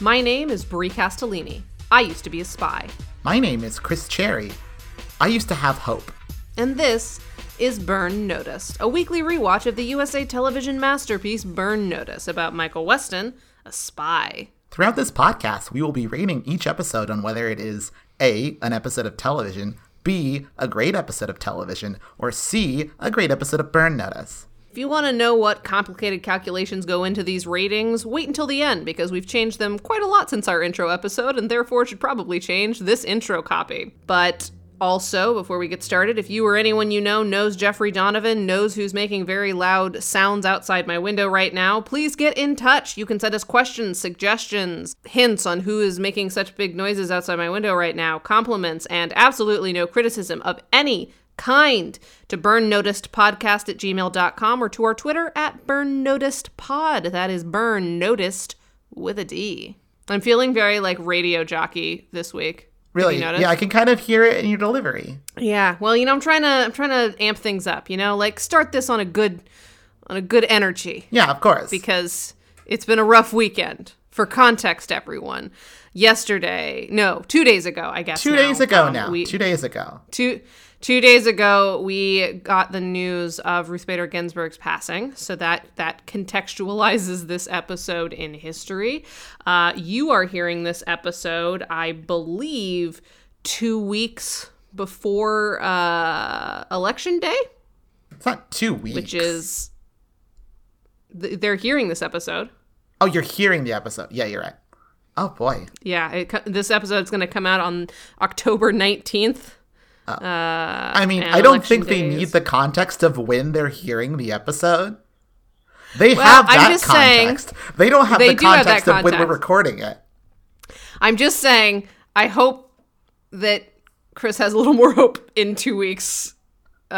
My name is Bree Castellini. I used to be a spy. My name is Chris Cherry. I used to have hope. And this is Burn Noticed, a weekly rewatch of the USA television masterpiece Burn Notice about Michael Weston, a spy. Throughout this podcast, we will be rating each episode on whether it is A, an episode of television, B, a great episode of television, or C, a great episode of Burn Notice. You want to know what complicated calculations go into these ratings, wait until the end because we've changed them quite a lot since our intro episode and therefore should probably change this intro copy. But also, before we get started, if you or anyone you know knows Jeffrey Donovan, knows who's making very loud sounds outside my window right now, please get in touch. You can send us questions, suggestions, hints on who is making such big noises outside my window right now, compliments, and absolutely no criticism of any kind to burn noticed podcast at gmail.com or to our Twitter at burn noticed pod. That is burn noticed with a D. I'm feeling very like radio jockey this week. Really? Yeah, I can kind of hear it in your delivery. Yeah. Well, you know, I'm trying to I'm trying to amp things up, you know, like start this on a good on a good energy. Yeah, of course. Because it's been a rough weekend. For context, everyone. Yesterday, no, two days ago, I guess. Two now, days ago um, now. we- Two days ago. two two days ago we got the news of Ruth Bader Ginsburg's passing, so that that contextualizes this episode in history. Uh, you are hearing this episode, I believe, two weeks before uh, election day, It's not two weeks. which is th- they're hearing this episode. Oh, you're hearing the episode. Yeah, you're right. Oh boy. Yeah, it, this episode is going to come out on October nineteenth. I mean, I don't think they need the context of when they're hearing the episode. They Well, have I'm that just saying- context. they don't have They the do have context of when we're recording it. I'm just saying, I hope that Chris has a little more hope in two weeks. Uh,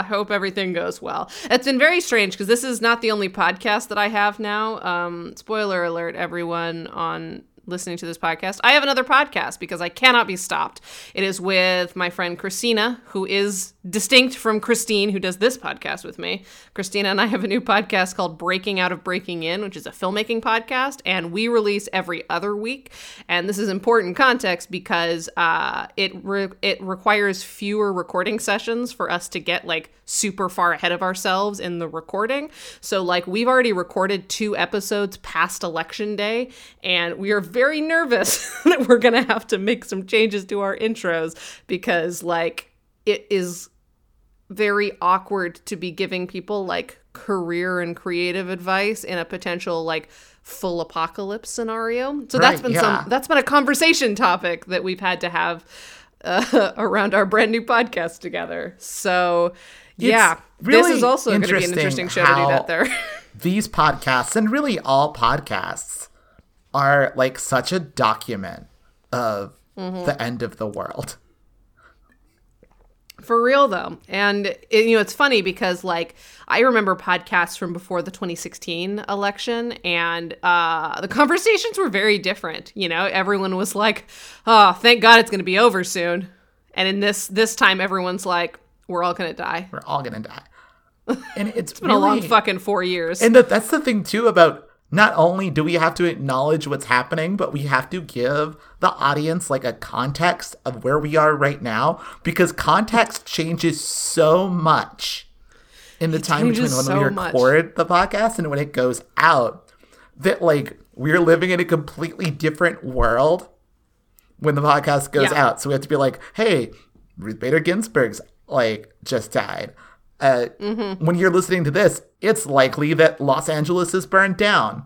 I hope everything goes well. It's been very strange because this is not the only podcast that I have now. Um, spoiler alert, everyone on listening to this podcast. I have another podcast because I cannot be stopped. It is with my friend Christina, who is distinct from Christine, who does this podcast with me. Christina and I have a new podcast called Breaking Out of Breaking In, which is a filmmaking podcast, and we release every other week. And this is important context because uh, it re- it requires fewer recording sessions for us to get like super far ahead of ourselves in the recording. So like we've already recorded two episodes past election day, and we are very nervous that we're gonna have to make some changes to our intros because like it is very awkward to be giving people like career and creative advice in a potential like full apocalypse scenario. So that's been yeah. some that's been a conversation topic that we've had to have uh, around our brand new podcast together. So yeah, this is also going to be an interesting show to do that there. These podcasts, and really all podcasts, are like such a document of Mm-hmm. the end of the world. For real though. And it, you know, it's funny because like I remember podcasts from before the 2016 election and uh the conversations were very different, you know. Everyone was like, "Oh, thank God it's going to be over soon." And in this this time everyone's like, "We're all going to die." We're all gonna die. And it's, It's been a long fucking 4 years. And that that's the thing too about not only do we have to acknowledge what's happening, but we have to give the audience like a context of where we are right now because context changes so much in the time between when we so much. record the podcast and when it goes out that like we're living in a completely different world when the podcast goes Yeah. out. So we have to be like, hey, Ruth Bader Ginsburg's like just died. Uh, Mm-hmm. When you're listening to this, it's likely that Los Angeles is burned down.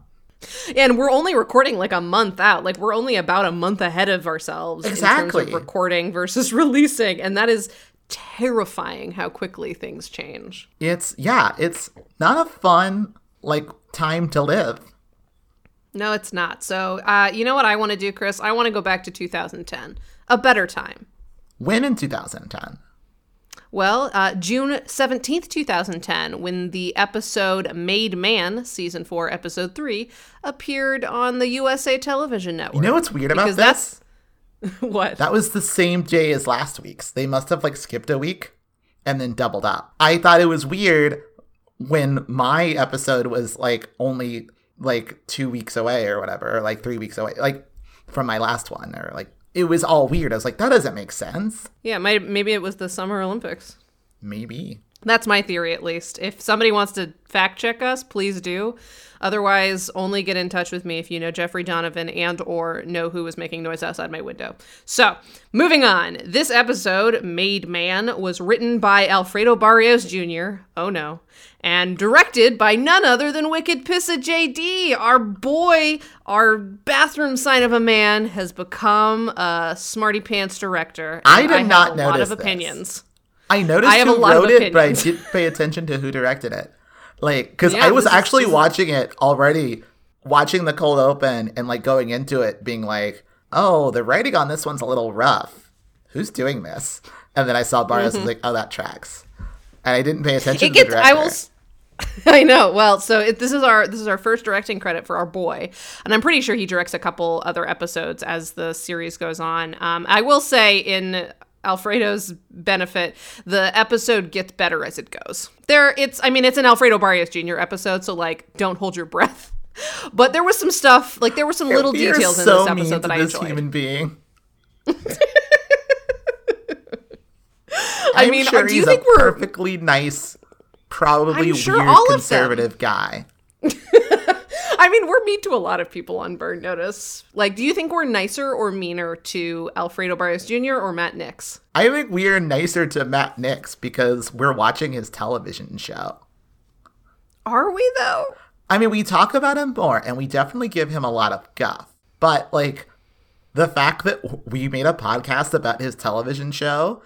And we're only recording like a month out. Like we're only about a month ahead of ourselves in terms Exactly. of recording versus releasing, and that is terrifying how quickly things change. It's yeah, it's not a fun like time to live. No, it's not. So, uh, you know what I want to do, Chris? I want to go back to 2010, a better time. When in 2010? Well, uh, June 17th, 2010, when the episode Made Man, season 4, episode 3, appeared on the USA television network. You know what's weird about Because this? that's- what? That was the same day as last week's. They must have like skipped a week and then doubled up. I thought it was weird when my episode was like only like two weeks away or whatever, or like three weeks away, like from my last one, or like it was all weird. I was like, that doesn't make sense. Yeah, might, maybe it was the Summer Olympics. Maybe. That's my theory, at least. If somebody wants to fact check us, please do. Otherwise, only get in touch with me if you know Jeffrey Donovan and or know who was making noise outside my window. So, moving on. This episode, Made Man, was written by Alfredo Barrios Jr. Oh no. And directed by none other than Wicked Pissa JD. Our boy, our bathroom sign of a man, has become a smarty pants director. I did have not a lot notice of this. I noticed I have who a lot of wrote it, but I didn't pay attention to who directed it. Like, because Yeah, I was actually is- watching it already, watching the cold open and like going into it, being like, "Oh, the writing on this one's a little rough. Who's doing this?" And then I saw Barrios and was like, "Oh, that tracks." And I didn't pay attention it to the gets director. i will s- i know well so it, this is our this is our first directing credit for our boy and i'm pretty sure he directs a couple other episodes as the series goes on um, i will say in alfredo's benefit the episode gets better as it goes there it's i mean it's an alfredo barrios jr episode so like don't hold your breath but there was some stuff like there were some little are details in so this mean episode to that i this enjoyed human being. I mean, sure uh, do you think a we're- perfectly nice, probably I'm sure weird conservative guy? I mean, we're mean to a lot of people on Burn Notice. Like, do you think we're nicer or meaner to Alfredo Barrios Jr. or Matt Nix? I think we are nicer to Matt Nix because we're watching his television show. Are we though? I mean, we talk about him more and we definitely give him a lot of guff. But, like, the fact that we made a podcast about his television show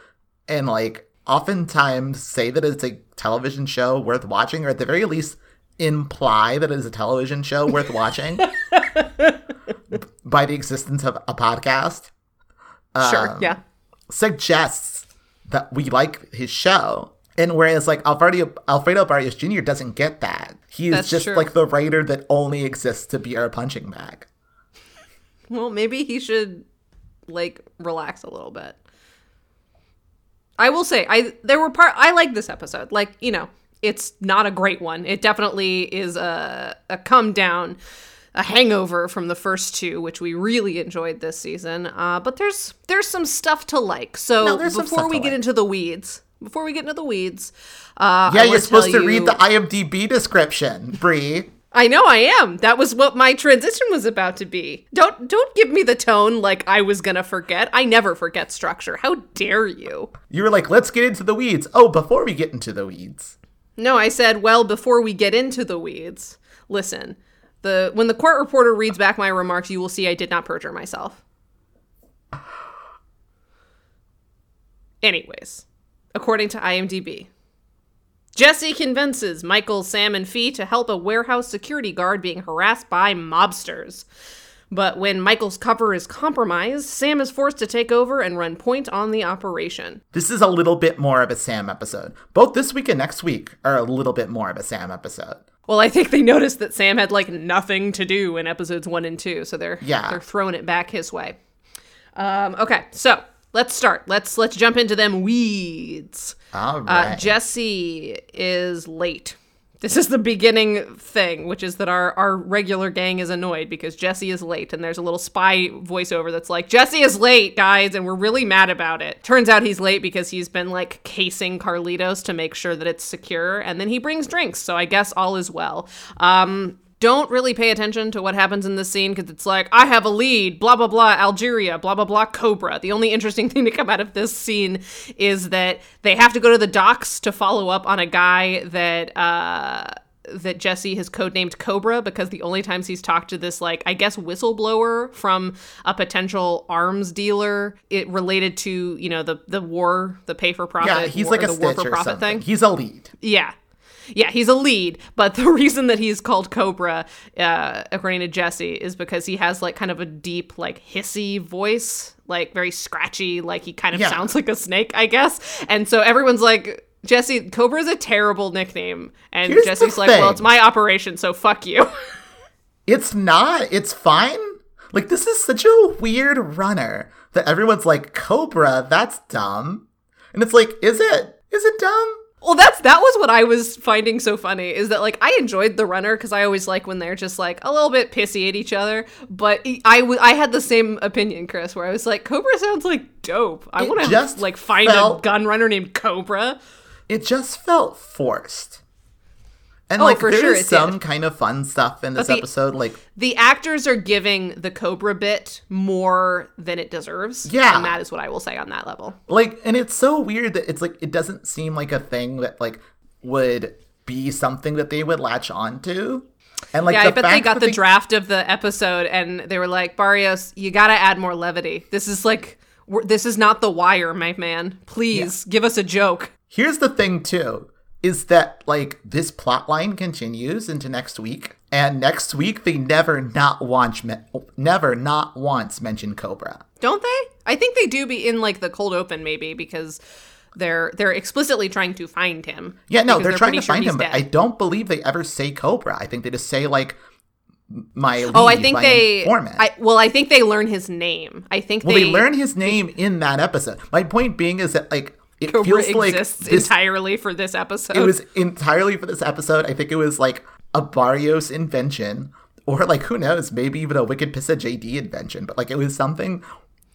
and, like, oftentimes say that it's a television show worth watching, or at the very least, imply that it is a television show worth watching by the existence of a podcast, Sure. Um, yeah. suggests that we like his show. And whereas like Alfredo Alfredo Barrios Jr. doesn't get that. He is That's just true. like the writer that only exists to be our punching bag. Well, maybe he should like relax a little bit. I will say, I there were part I like this episode. Like, you know, it's not a great one. It definitely is a a come down, a hangover from the first two, which we really enjoyed this season. Uh, but there's there's some stuff to like. So No, before we get like. into the weeds, before we get into the weeds, uh, Yeah, you're supposed to tell read the IMDb description, Bree. I know I am. That was what my transition was about to be. Don't don't give me the tone like I was gonna forget. I never forget structure. How dare you? You were like, let's get into the weeds. Oh, before we get into the weeds. No, I said, well, before we get into the weeds, listen. The when the court reporter reads back my remarks, you will see I did not perjure myself. Anyways, according to IMDb, Jesse convinces Michael, Sam, and Fee to help a warehouse security guard being harassed by mobsters. But when Michael's cover is compromised, Sam is forced to take over and run point on the operation. This is a little bit more of a Sam episode. Both this week and next week are a little bit more of a Sam episode. Well, I think they noticed that Sam had like nothing to do in episodes one and two, so they're Yeah. they're throwing it back his way. Um, okay, so let's start. Let's let's jump into them weeds. All Uh. Jesse is late. This is the beginning thing, which is that our, our regular gang is annoyed because Jesse is late, and there's a little spy voiceover that's like, Jesse is late, guys, and we're really mad about it. Turns out he's late because he's been like casing Carlitos to make sure that it's secure, and then he brings drinks, so I guess all is well. Um, don't really pay attention to what happens in this scene because it's like, I have a lead, blah, blah, blah, Algeria, blah, blah, blah, Cobra. The only interesting thing to come out of this scene is that they have to go to the docks to follow up on a guy that, uh, that Jesse has codenamed Cobra because the only times he's talked to this, like, I guess, whistleblower from a potential arms dealer, it related to, you know, the, the war, the pay for profit, yeah, he's war, like a the war for profit thing. He's a lead. Yeah. Yeah, he's a lead, but the reason that he's called Cobra, uh, according to Jesse, is because he has like kind of a deep, like hissy voice, like very scratchy, like he kind of Yeah. sounds like a snake, I guess. And so everyone's like, Jesse, Cobra is a terrible nickname. And Here's Jesse's like, well, it's my operation, so fuck you. It's not. It's fine. Like this is such a weird runner that everyone's like Cobra. That's dumb, and it's like, is it? Is it dumb? Well, that's that was what I was finding so funny is that like I enjoyed the runner because I always like when they're just like a little bit pissy at each other. But I w- I had the same opinion, Chris, where I was like, Cobra sounds like dope. I want to just like find felt- a gun runner named Cobra. It just felt forced. And Oh, like for there sure is some kind of fun stuff in this the- episode. Like The actors are giving the Cobra bit more than it deserves. Yeah. and that is what I will say on that level. like and it's so weird that it's like it doesn't seem like a thing that like would be something that they would latch onto. And like Yeah, I bet they got the they- draft of the episode and they were like, Barrios, you got to add more levity. This is like, we're, this is not The Wire, my man. Please give us a joke. Here's the thing too is that like this plot line continues into next week and next week they never not once me- never not once mention Cobra. Don't they? I think they do be in like the cold open, maybe because they're they're explicitly trying to find him. Yeah, no, because they're, trying to sure find him, but dead. I don't believe they ever say Cobra. I think they just say like my lead, Oh, I think they. informant. I, well, I think they learn his name. I think well, they, they learn his name in that episode. My point being is that like it Cobra feels like exists this entirely for this episode. it was entirely for this episode. I think it was like a Barrios invention, or like who knows, maybe even a Wicked Pissa JD invention. But like it was something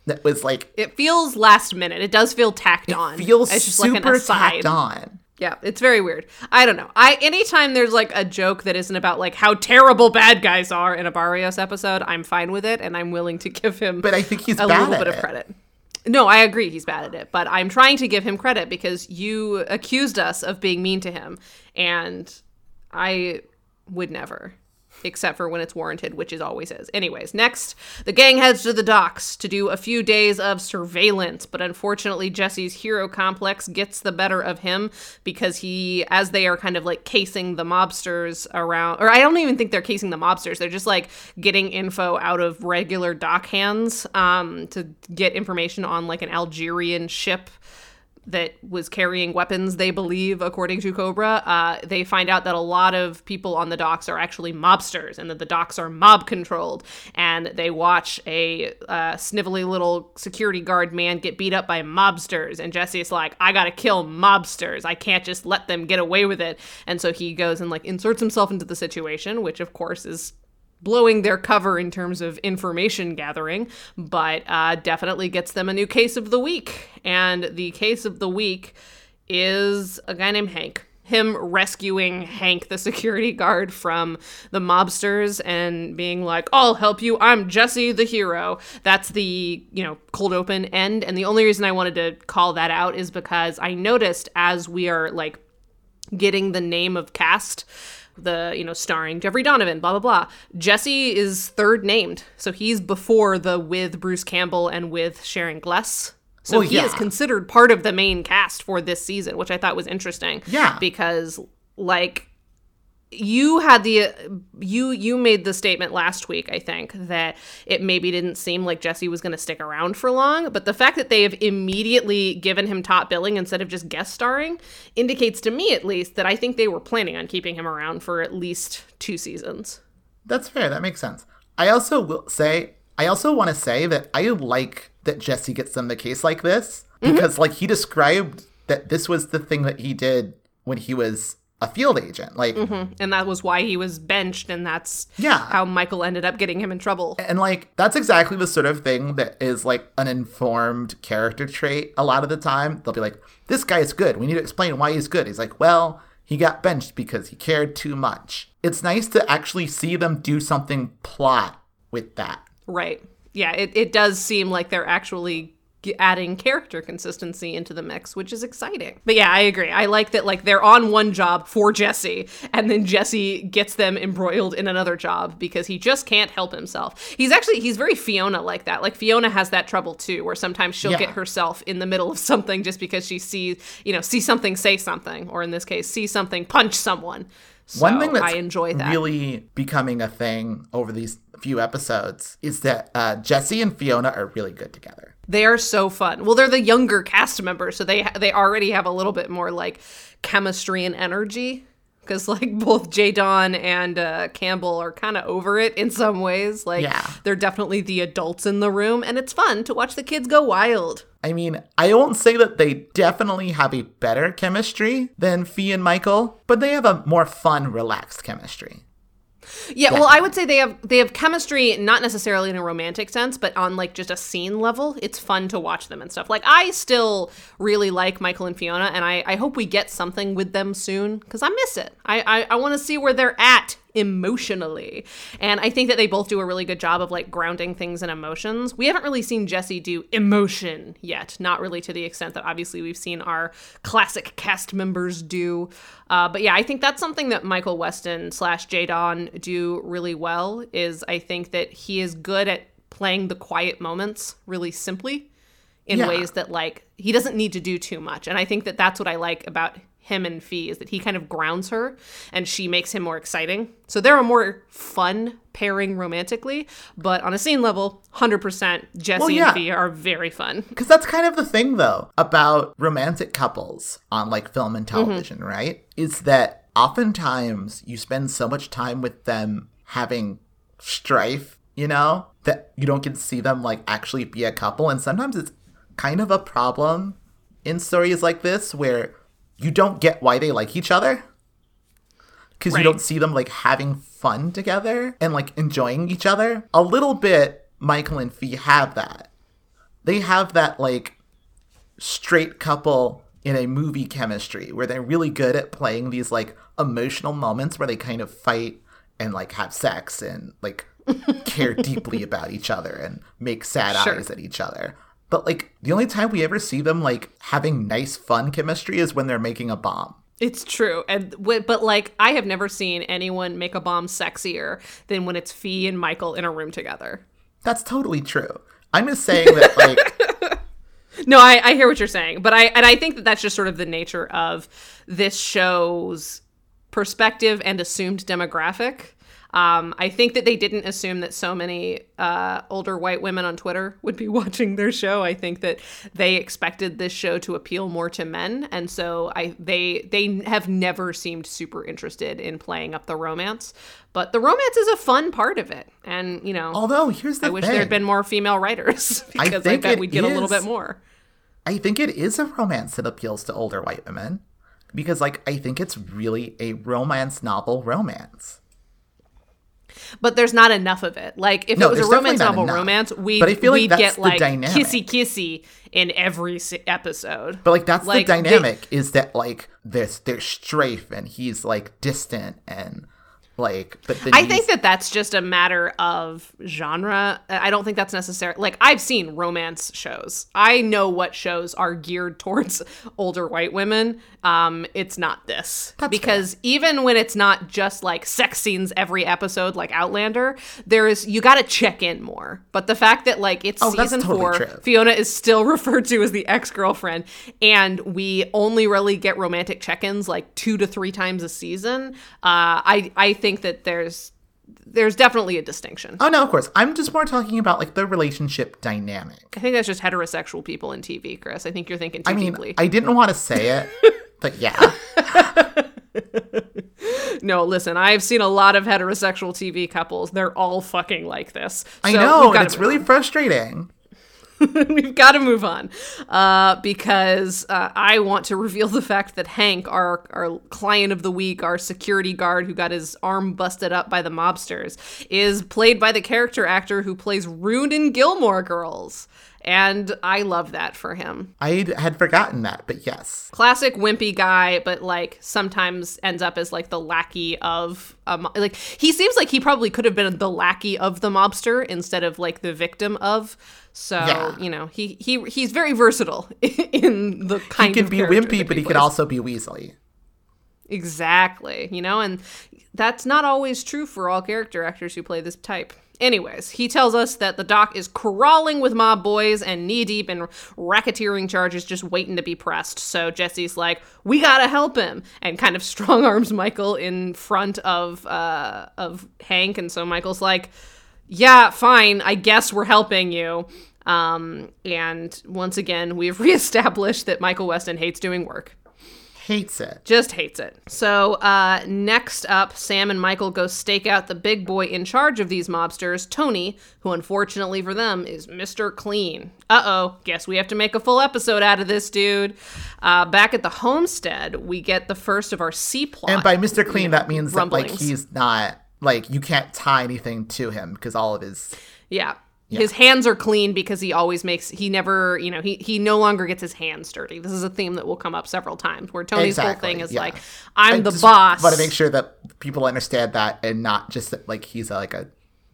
that was like It feels last minute. It does feel tacked on. It feels it's just super like an aside. tacked on. Yeah, it's very weird. I don't know. I anytime there's like a joke that isn't about like how terrible bad guys are in a Barrios episode, I'm fine with it and I'm willing to give him But I think he's a bad little at bit of it. credit. No, I agree he's bad at it, but I'm trying to give him credit because you accused us of being mean to him and I would never. Except for when it's warranted, which is always is. Anyways, next, the gang heads to the docks to do a few days of surveillance, but unfortunately, Jesse's hero complex gets the better of him because he, as they are kind of like casing the mobsters around, or I don't even think they're casing the mobsters, they're just like getting info out of regular dock hands um, to get information on like an Algerian ship that was carrying weapons, they believe, according to Cobra. Uh, they find out that a lot of people on the docks are actually mobsters and that the docks are mob controlled. And they watch a uh, snivelly little security guard man get beat up by mobsters. And Jesse is like, I gotta kill mobsters. I can't just let them get away with it. And so he goes and like inserts himself into the situation, which of course is blowing their cover in terms of information gathering, but uh, definitely gets them a new case of the week. And the case of the week is a guy named Hank. Him rescuing Hank, the security guard, from the mobsters and being like, I'll help you. I'm Jesse the hero. That's the, you know, cold open end. And the only reason I wanted to call that out is because I noticed as we are like getting the name of cast the you know starring jeffrey donovan blah blah blah. Jesse is third named. So he's before the with bruce campbell and with sharon gless so Well, he is considered part of the main cast for this season which i thought was interesting Yeah. because like you had the you you made the statement last week i think that it maybe didn't seem like jesse was going to stick around for long but the fact that they have immediately given him top billing instead of just guest starring indicates to me at least that i think they were planning on keeping him around for at least two seasons That's fair. That makes sense. I also will say, I also want to say that I like that Jesse gets them the case like this Mm-hmm. because, like, he described that this was the thing that he did when he was a field agent. Like, mm-hmm. and that was why he was benched and that's Yeah. how michael ended up getting him in trouble and like, that's exactly the sort of thing that is like an informed character trait a lot of the time. They'll be like, this guy is good. We need to explain why he's good. He's like, well, he got benched because he cared too much. It's nice to actually see them do something plot with that. Right. Yeah, it, it does seem like they're actually adding character consistency into the mix, which is exciting. But yeah, I agree. I like that like they're on one job for Jesse and then Jesse gets them embroiled in another job because he just can't help himself. He's actually he's very Fiona like that. Like Fiona has that trouble too where sometimes she'll Yeah. get herself in the middle of something just because she sees, you know, see something say something or in this case see something punch someone. So One thing that's I enjoy that. really becoming a thing over these few episodes is that uh, Jesse and Fiona are really good together. They are so fun. Well, they're the younger cast members, so they they already have a little bit more like chemistry and energy. Because like both Jay Don and uh, Campbell are kind of over it in some ways. Like Yeah. they're definitely the adults in the room, and it's fun to watch the kids go wild. I mean, I won't say that they definitely have a better chemistry than Fee and Michael, but they have a more fun, relaxed chemistry. Yeah, well, I would say they have they have chemistry, not necessarily in a romantic sense, but on like just a scene level. It's fun to watch them and stuff. Like I still really like Michael and Fiona, and I, I hope we get something with them soon because I miss it. I I, I want to see where they're at emotionally. And I think that they both do a really good job of like grounding things in emotions. We haven't really seen Jesse do emotion yet, not really to the extent that obviously we've seen our classic cast members do. Uh, but yeah, I think that's something that Michael Weston slash J Don do really well. Is I think that he is good at playing the quiet moments really simply in Yeah. ways that like he doesn't need to do too much. And I think that that's what I like about him and Fee is that he kind of grounds her and she makes him more exciting. So they're a more fun pairing romantically, but on a scene level, 100% Jesse Well, yeah. and Fee are very fun. Because that's kind of the thing, though, about romantic couples on like film and mhm. television, right? Is that oftentimes you spend so much time with them having strife, you know, that you don't get to see them like actually be a couple. And sometimes it's kind of a problem in stories like this where you don't get why they like each other. Because Right. you don't see them like having fun together and like enjoying each other. A little bit, Michael and Fee have that they have that like straight couple in a movie chemistry where they're really good at playing these like emotional moments where they kind of fight and like have sex and like care deeply about each other and make sad Sure. eyes at each other. But like the only time we ever see them like having nice fun chemistry is when they're making a bomb. It's true. And but like I have never seen anyone make a bomb sexier than when it's Fee and Michael in a room together. That's totally true. I'm just saying that like No, I, I hear what you're saying, but I and I think that that's just sort of the nature of this show's perspective and assumed demographic. Um, I think that they didn't assume that so many uh, older white women on Twitter would be watching their show. I think that they expected this show to appeal more to men, and so I they they have never seemed super interested in playing up the romance. But the romance is a fun part of it, and you know, although here's the I wish thing. there had been more female writers I because I, think bet we'd get a little bit more. I think it is a romance that appeals to older white women because like I think it's really a romance novel romance. But there's not enough of it. Like if No, it was a romance novel enough. romance, we But I feel like we'd get like dynamic. kissy kissy in every episode. But like that's Like, the they- dynamic is that like there's there's strafe and he's like distant and like but I think that that's just a matter of genre. I don't think that's necessary. Like I've seen romance shows. I know what shows are geared towards older white women. Um, it's not this That's because even when it's not just like sex scenes every episode, like Outlander, there is you got to check in more. But the fact that like it's Oh, season totally four, true. Fiona is still referred to as the ex girlfriend, and we only really get romantic check ins like two to three times a season. Uh, I I think that there's there's definitely a distinction. Oh no, of course. I'm just more talking about like the relationship dynamic. I think that's just heterosexual people in TV, Chris. I think you're thinking too I mean, deeply. I didn't want to say it, but yeah. no, listen, I've seen a lot of heterosexual TV couples. They're all fucking like this. I know, and it's really on. frustrating. we've got to move on uh, because uh, I want to reveal the fact that Hank, our our client of the week, our security guard who got his arm busted up by the mobsters, is played by the character actor who plays Rune in Gilmore Girls, and I love that for him. I had forgotten that, but yes. Classic wimpy guy, but like sometimes ends up as like the lackey of um, like he seems like he probably could have been the lackey of the mobster instead of like the victim of. So Yeah. you know he he he's very versatile in the kind. He can be wimpy, but he can also be Weasley. Exactly. You know, and that's not always true for all character actors who play this type. Anyways, he tells us that the doc is crawling with mob boys and knee deep in racketeering charges just waiting to be pressed. So Jesse's like, "We gotta help him," and kind of strong arms Michael in front of uh, of Hank. And so Michael's like, "Yeah, fine. I guess we're helping you." Um, and once again, we've reestablished that Michael Weston hates doing work. Hates it. Just hates it. So, uh, next up, Sam and Michael go stake out the big boy in charge of these mobsters, Tony, who unfortunately for them is Mr. Clean. Uh oh, guess we have to make a full episode out of this dude. Uh, back at the homestead, we get the first of our C plot. And by Mr. Clean, that means that like he's not like you can't tie anything to him because all of his Yeah. His hands are clean because he always makes he never, you know, he he no longer gets his hands dirty. This is a theme that will come up several times where Tony's whole thing is yeah. like, I'm I the boss. Want to make sure that people understand that and not just that like he's a, like a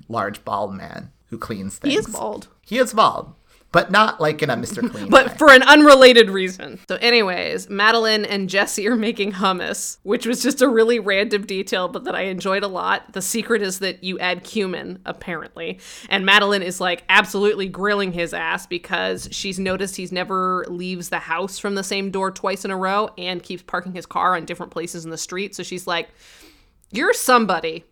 large bald man who cleans things. he is bald. He is bald, but not like in a Mr. Clean. But way. for an unrelated reason. So, anyways, Madeline and Jesse are making hummus, which was just a really random detail, but that I enjoyed a lot. The secret is that you add cumin, apparently. And Madeline is like absolutely grilling his ass because she's noticed he's never leaves the house from the same door twice in a row and keeps parking his car on different places in the street. So she's like, You're somebody.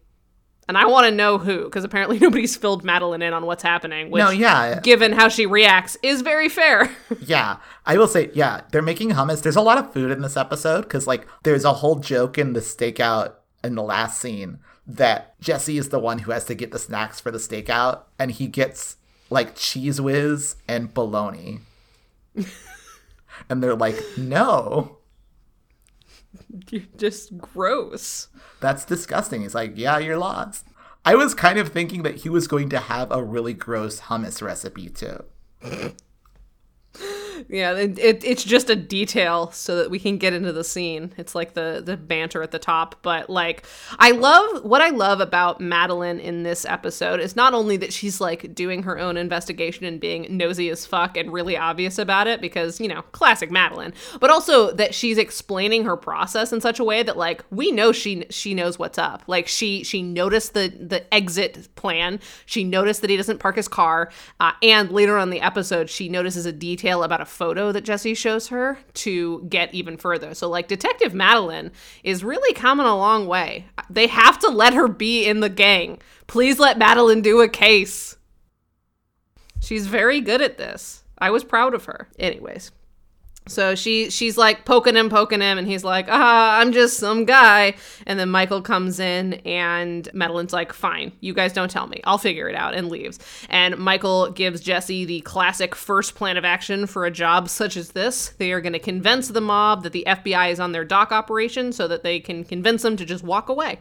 And I want to know who, because apparently nobody's filled Madeline in on what's happening. Which, no, yeah, given how she reacts, is very fair. yeah. I will say, yeah, they're making hummus. There's a lot of food in this episode because like there's a whole joke in the stakeout in the last scene that Jesse is the one who has to get the snacks for the stakeout, and he gets like Cheez Whiz and bologna. and they're like, no, You're just gross. that's disgusting. He's like, yeah, you're lost. I was kind of thinking that he was going to have a really gross hummus recipe too. Yeah, it, it, it's just a detail so that we can get into the scene. It's like the the banter at the top, but like I love what I love about Madeline in this episode is not only that she's like doing her own investigation and being nosy as fuck and really obvious about it because, you know, classic Madeline, but also that she's explaining her process in such a way that like we know she she knows what's up. Like she she noticed the the exit plan. She noticed that he doesn't park his car, uh, and later on the episode, she notices a detail about a photo that Jesse shows her to get even further. So like Detective Madeline is really coming a long way. They have to let her be in the gang. Please let Madeline do a case. She's very good at this. I was proud of her. Anyways, so she she's like poking him, poking him, and he's like, ah, I'm just some guy. And then Michael comes in, and Madeline's like, fine, you guys don't tell me. I'll figure it out, and leaves. And Michael gives Jesse the classic first plan of action for a job such as this. They are going to convince the mob that the FBI is on their dock operation so that they can convince them to just walk away.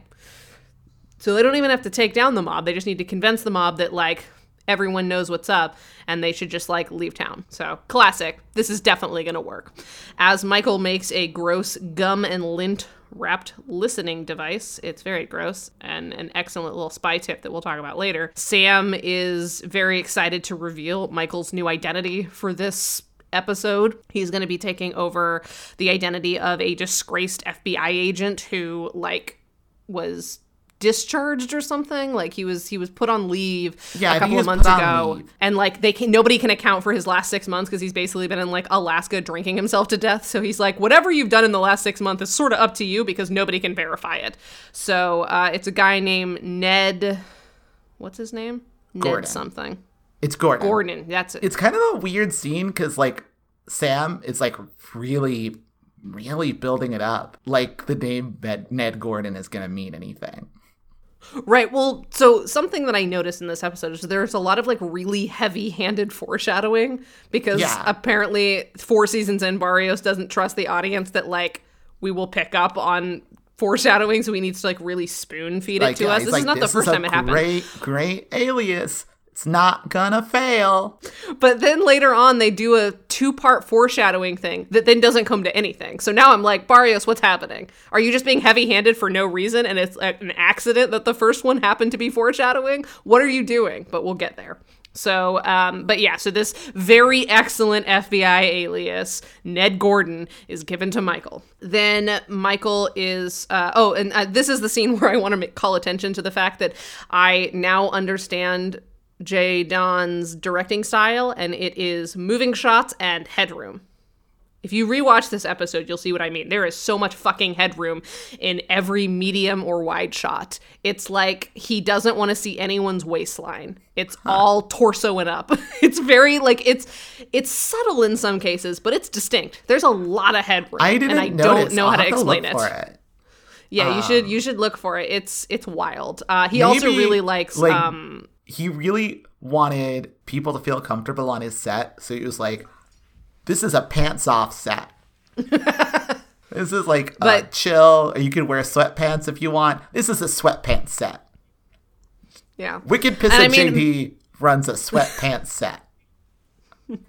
So they don't even have to take down the mob. They just need to convince the mob that like everyone knows what's up and they should just like leave town. So, classic. This is definitely going to work. As Michael makes a gross gum and lint wrapped listening device, it's very gross and an excellent little spy tip that we'll talk about later. Sam is very excited to reveal Michael's new identity for this episode. He's going to be taking over the identity of a disgraced FBI agent who like was discharged or something like he was he was put on leave Yeah, a couple of months ago and like they can nobody can account for his last six months because he's basically been in like alaska drinking himself to death so he's like whatever you've done in the last six months is sort of up to you because nobody can verify it so uh, it's a guy named ned what's his name Gordon. ned something It's Gordon. gordon that's it It's kind of a weird scene because like Sam is like really, really building it up. Like the name that Ned Gordon is gonna mean anything. Right. Well, so something that I noticed in this episode is there's a lot of like really heavy handed foreshadowing because Yeah. apparently four seasons in, Barrios doesn't trust the audience that like we will pick up on foreshadowing, so he needs to like really spoon feed it Like, to yeah, us. This like, is not the "This first a time it happened. Great, great alias. It's not gonna fail. But then later on, they do a two part foreshadowing thing that then doesn't come to anything. So now I'm like, Barrios, what's happening? Are you just being heavy handed for no reason and it's an accident that the first one happened to be foreshadowing? What are you doing? But we'll get there. So, um, but yeah, so this very excellent FBI alias, Ned Gordon, is given to Michael. Then Michael is, uh, oh, and uh, this is the scene where I want to call attention to the fact that I now understand Jay Don's directing style, and it is moving shots and headroom. If you rewatch this episode, you'll see what I mean. There is so much fucking headroom in every medium or wide shot. It's like he doesn't want to see anyone's waistline. It's all torso and up. It's very like it's it's subtle in some cases, but it's distinct. There's a lot of headroom, I didn't and I notice. don't know I'll how to explain look it. For it. Yeah, you should you should look for it. It's it's wild. Uh, he also really likes like, um He really wanted people to feel comfortable on his set, so he was like, "This is a pants off set." this is like uh, But- chill. You can wear sweatpants if you want. This is a sweatpants set. yeah. Wicked Piss And I mean- JD runs a sweatpants set.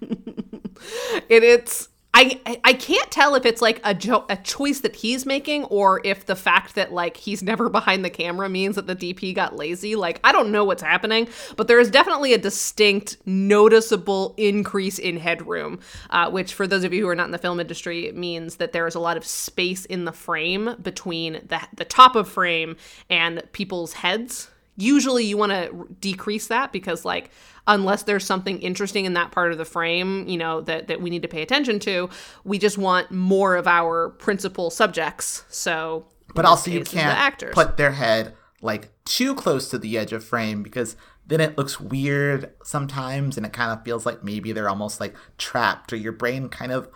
It, it's I I- can't tell if it's like a jo- a choice that he's making or if the fact that like he's never behind the camera means that the DP got lazy. Like I don't know what's happening, but there is definitely a distinct, noticeable increase in headroom, uh, which for those of you who are not in the film industry, means that there is a lot of space in the frame between the the top of frame and people's heads usually you want to decrease that because like unless there's something interesting in that part of the frame you know that that we need to pay attention to we just want more of our principal subjects so But also, you can't the put their head like too close to the edge of frame because then it looks weird sometimes, and it kind of feels like maybe they're almost like trapped, or your brain kind of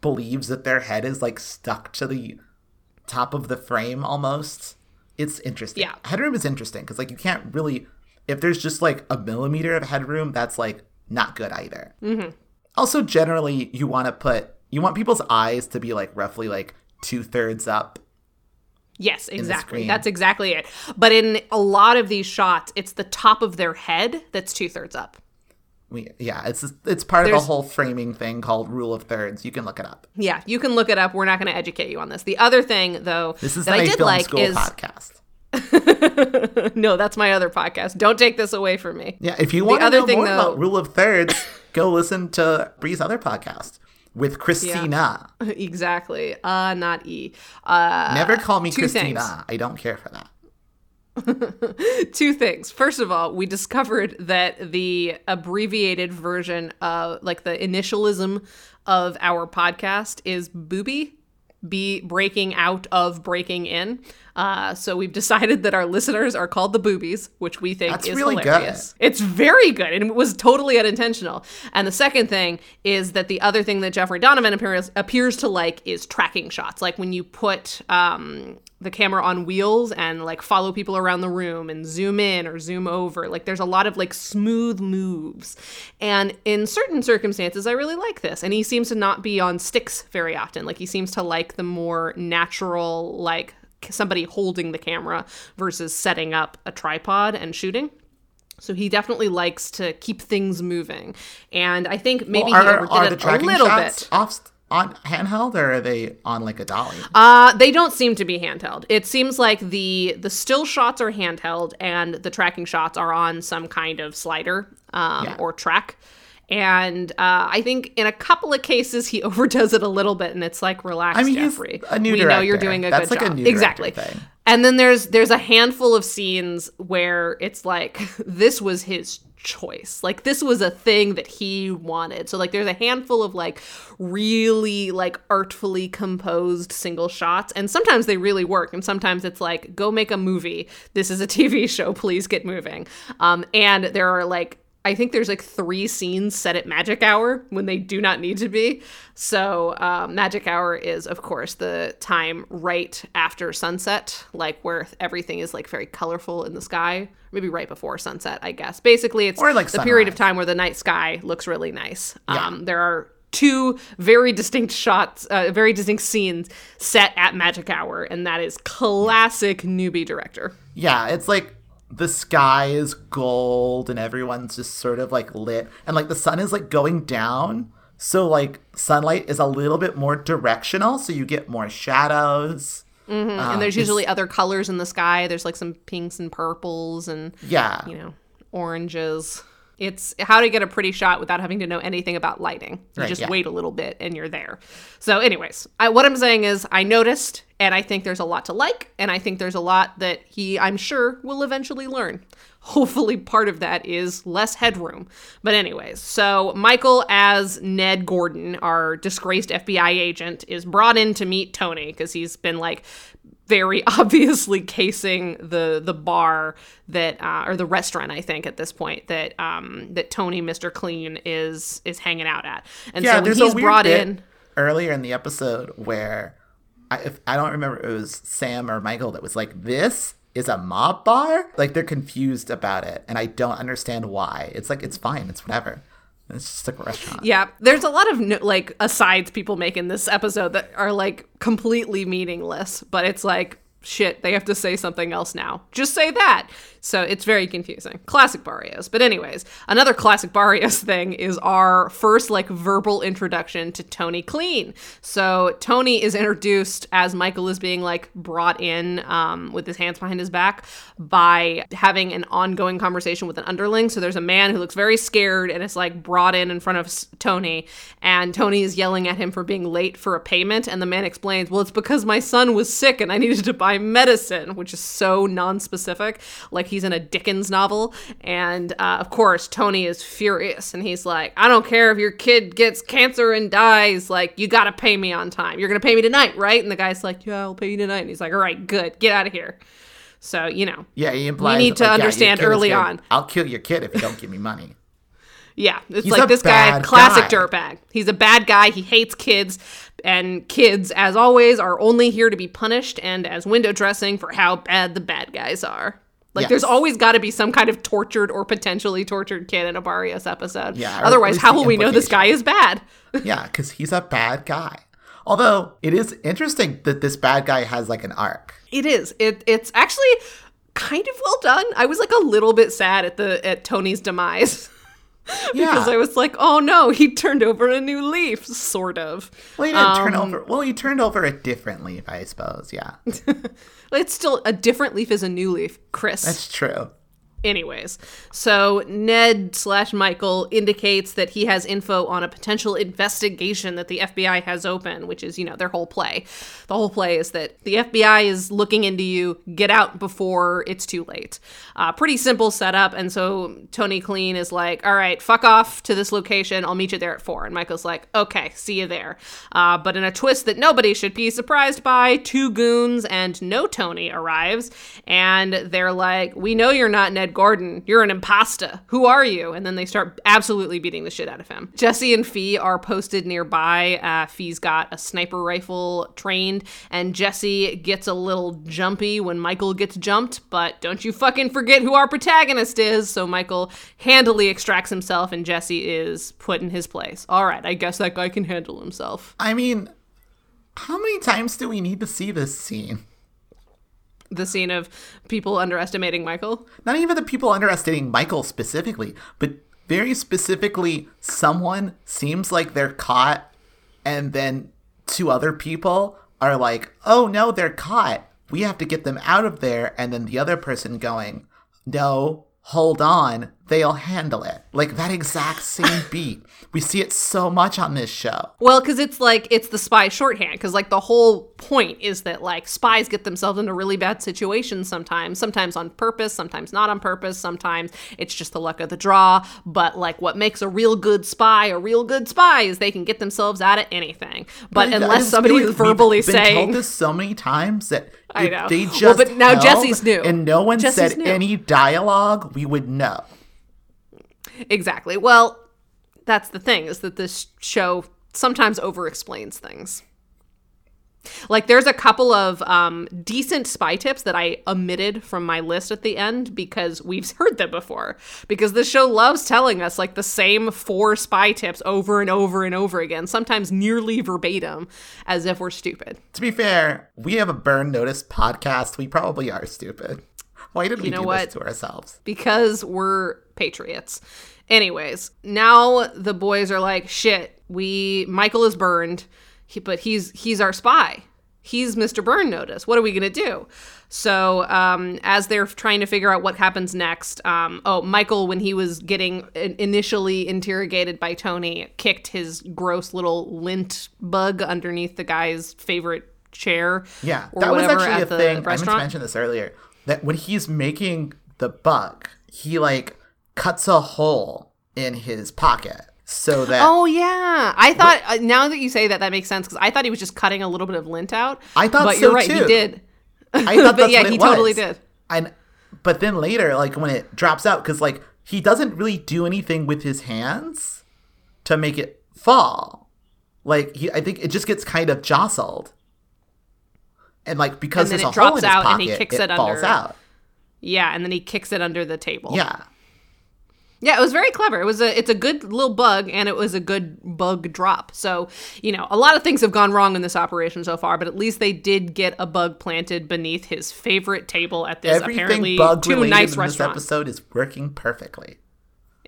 believes that their head is like stuck to the top of the frame almost. It's interesting. Yeah. Headroom is interesting because like you can't really if there's just like a millimeter of headroom, that's like not good either. Mm-hmm. Also, generally, you want to put you want people's eyes to be like roughly like two thirds up yes exactly that's exactly it but in a lot of these shots it's the top of their head that's two-thirds up We, yeah, it's it's part of There's- a whole framing thing called rule of thirds. You can look it up. yeah you can look it up we're not going to educate you on this the other thing though This is that i did like school is podcast. no that's my other podcast don't take this away from me Yeah, if you want to other know thing, more though- about rule of thirds, go listen to Bree's other podcast with Christina. exactly. Uh, not E. Uh, Never call me Christina. things. I don't care for that. two things. First of all, we discovered that the abbreviated version of, like, the initialism of our podcast is booby. Be breaking out of breaking in. Uh, so we've decided that our listeners are called the boobies, which we think That's is really hilarious. It's very good and it was totally unintentional. And the second thing is that the other thing that Jeffrey Donovan appears appears to like is tracking shots. Like when you put um, the camera on wheels and like follow people around the room and zoom in or zoom over. Like there's a lot of like smooth moves. And in certain circumstances, I really like this. And he seems to not be on sticks very often. Like he seems to like the more natural, like somebody holding the camera versus setting up a tripod and shooting. So he definitely likes to keep things moving. And I think maybe Well, he are, overdid are the it a little shots bit. off on handheld or are they on like a dolly? Uh, they don't seem to be handheld. It seems like the the still shots are handheld and the tracking shots are on some kind of slider um, Yeah. or track. And uh, I think in a couple of cases he overdoes it a little bit, and it's like, relax, I mean, Jeffrey. a new we know you're doing a That's good like a job. new exactly. thing. And then there's there's a handful of scenes where it's like this was his choice. Like this was a thing that he wanted. So like there's a handful of like really like artfully composed single shots and sometimes they really work and sometimes it's like go make a movie. This is a TV show, please get moving. Um and there are like I think there's like three scenes set at magic hour when they do not need to be. So, um, magic hour is, of course, the time right after sunset, like where everything is like very colorful in the sky. Maybe right before sunset, I guess. Basically, it's Or, like, the period of time where the night sky looks really nice. Yeah. Um, there are two very distinct shots, uh, very distinct scenes set at magic hour, and that is classic newbie director. Yeah, it's like the sky is gold and everyone's just sort of like lit and like the sun is like going down. So like sunlight is a little bit more directional, so you get more shadows. Mm-hmm. and um, there's usually other colors in the sky. There's like some pinks and purples and Yeah. you know oranges. It's how to get a pretty shot without having to know anything about lighting. You Right, just yeah. wait a little bit and you're there. So, anyways, I, what I'm saying is I noticed, and I think there's a lot to like, and I think there's a lot that he, I'm sure, will eventually learn. hopefully part of that is less headroom. But anyways, so Michael as Ned Gordon, our disgraced FBI agent, is brought in to meet Tony because he's been like very obviously casing the the bar that uh, or the restaurant I think at this point that um that Tony Mr. Clean is is hanging out at. And Yeah, so when there's he's brought in earlier in the episode where I, if, I don't remember if it was Sam or Michael that was like, "This is a mob bar." Like they're confused about it, and I don't understand why. It's like it's fine, it's whatever. It's just a restaurant. Yeah, there's a lot of like asides people make in this episode that are like completely meaningless, but it's like shit, they have to say something else now. Just say that. So it's very confusing. Classic Barrios. But anyways, another classic Barrios thing is our first like verbal introduction to Tony Clean. So Tony is introduced as Michael is being like brought in um, with his hands behind his back by having an ongoing conversation with an underling. So there's a man who looks very scared and is like brought in in front of Tony, and Tony is yelling at him for being late for a payment. And the man explains, "Well, it's because my son was sick and I needed to buy medicine," which is so non-specific, like he's in a Dickens novel. And uh, of course, Tony is furious and he's like, "I don't care if your kid gets cancer and dies. Like, you got to pay me on time. You're gonna pay me tonight, right?" And the guy's like, "Yeah, I'll pay you tonight." And he's like, "All right, good. Get out of here." So you know, Yeah, he implies need to like, understand is early on. I'll kill your kid if you don't give me money. Yeah, it's He's like this guy, classic guy. dirtbag. He's a bad guy. He hates kids, and kids, as always, are only here to be punished and as window dressing for how bad the bad guys are. Like, Yes. there's always got to be some kind of tortured or potentially tortured kid in a Barrios episode. Yeah, Otherwise, how will we know this guy is bad? yeah, because he's a bad guy. Although it is interesting that this bad guy has like an arc. It is. It it's actually kind of well done. I was like a little bit sad at the at Tony's demise. Yeah. because I was like, oh no, he turned over a new leaf, sort of. Well, he didn't turn Um, over. Well, he turned over a different leaf, I suppose. Yeah, It's still a different leaf is a new leaf, Chris. that's true. Anyways, so Ned slash Michael indicates that he has info on a potential investigation that the FBI has open, which is, you know, their whole play. The whole play is that the FBI is looking into you, get out before it's too late. Uh, pretty simple setup. And so Tony Clean is like, all right, fuck off to this location. I'll meet you there at four. And Michael's like, okay, see you there. Uh, but in a twist that nobody should be surprised by, two goons and no Tony arrives. And they're like, we know you're not Ned Gordon. You're an imposter. Who are you? And then they start absolutely beating the shit out of him. Jesse and Fee are posted nearby. Uh, Fee's got a sniper rifle trained, and Jesse gets a little jumpy when Michael gets jumped. But don't you fucking forget who our protagonist is. So Michael handily extracts himself, and Jesse is put in his place. All right, I guess that guy can handle himself. I mean, how many times do we need to see this scene? The scene of people underestimating Michael. Not even the people underestimating Michael specifically, but very specifically, someone seems like they're caught, and then two other people are like, oh no, they're caught. We have to get them out of there. And then the other person going, no, hold on. They'll handle it. Like that exact same beat. We see it so much on this show. Well, because it's like it's the spy shorthand. Because like the whole point is that like spies get themselves into really bad situations sometimes. Sometimes on purpose, sometimes not on purpose. Sometimes it's just the luck of the draw. But like what makes a real good spy a real good spy is they can get themselves out of anything. But I unless somebody like verbally been saying, told this so many times that I know. they Well, just but now Jesse's new. and no one Jesse's said new. any dialogue, we would know. exactly. Well, that's the thing is that this show sometimes over explains things. Like there's a couple of um, decent spy tips that I omitted from my list at the end because we've heard them before. Because the show loves telling us like the same four spy tips over and over and over again, sometimes nearly verbatim, as if we're stupid. To be fair, we have a burn notice podcast. We probably are stupid. Why did we know do what? this to ourselves? because we're patriots. Anyways, now the boys are like, shit, we Michael is burned, he, but he's he's our spy. He's Mr. Burn Notice. What are we gonna do? So, um, as they're trying to figure out what happens next, um, oh, Michael, when he was getting initially interrogated by Tony, kicked his gross little lint bug underneath the guy's favorite chair. Yeah, that was actually a thing. I meant to mention this earlier. That when he's making the bug, he like cuts a hole in his pocket so that Oh yeah, I thought uh, now that you say that, that makes sense because I thought he was just cutting a little bit of lint out. I thought but so, you're right, he did. I thought but that's yeah, what it he totally did. And but then later, like when it drops out, because like he doesn't really do anything with his hands to make it fall. Like he, I think it just gets kind of jostled, and like because And then there's it a hole in drops his out pocket, and he kicks it, it falls under. out. Yeah, and then he kicks it under the table. Yeah, Yeah, it was very clever. It was a it's a good little bug and it was a good bug drop. So, you know, a lot of things have gone wrong in this operation so far, but at least they did get a bug planted beneath his favorite table at this everything apparently bug too nice in this episode is working perfectly.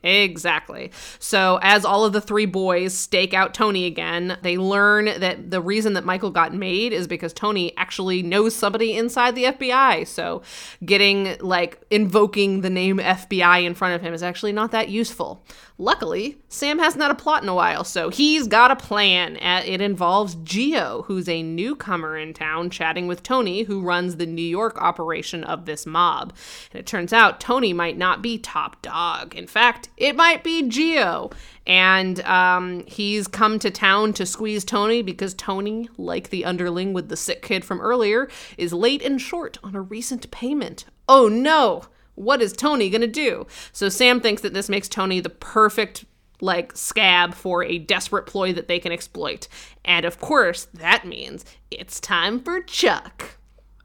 Exactly. So, as all of the three boys stake out Tony again, they learn that the reason that Michael got made is because Tony actually knows somebody inside the FBI. So, getting like invoking the name FBI in front of him is actually not that useful. Luckily, Sam hasn't had a plot in a while, so he's got a plan. It involves Geo, who's a newcomer in town, chatting with Tony, who runs the New York operation of this mob. And it turns out Tony might not be top dog. In fact, it might be Geo. And um, he's come to town to squeeze Tony because Tony, like the underling with the sick kid from earlier, is late and short on a recent payment. Oh no! What is Tony gonna do? So Sam thinks that this makes Tony the perfect like scab for a desperate ploy that they can exploit. And of course, that means it's time for Chuck.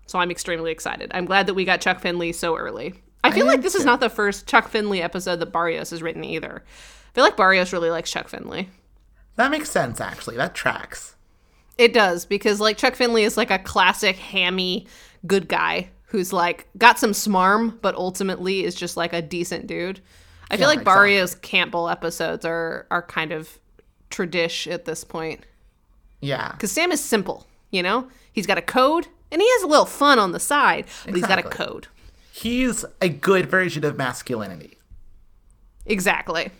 So I'm extremely excited. I'm glad that we got Chuck Finley so early. I feel like this is not the first Chuck Finley episode that Barrios has written either. I feel like Barrios really likes Chuck Finley. That makes sense, actually. That tracks. It does because like Chuck Finley is like a classic hammy good guy who's like got some smarm but ultimately is just like a decent dude. I feel like exactly. Barrios Campbell episodes are are kind of tradish at this point Yeah. because Sam is simple. You know, he's got a code and he has a little fun on the side, but he's got a code. He's a good version of masculinity. Exactly.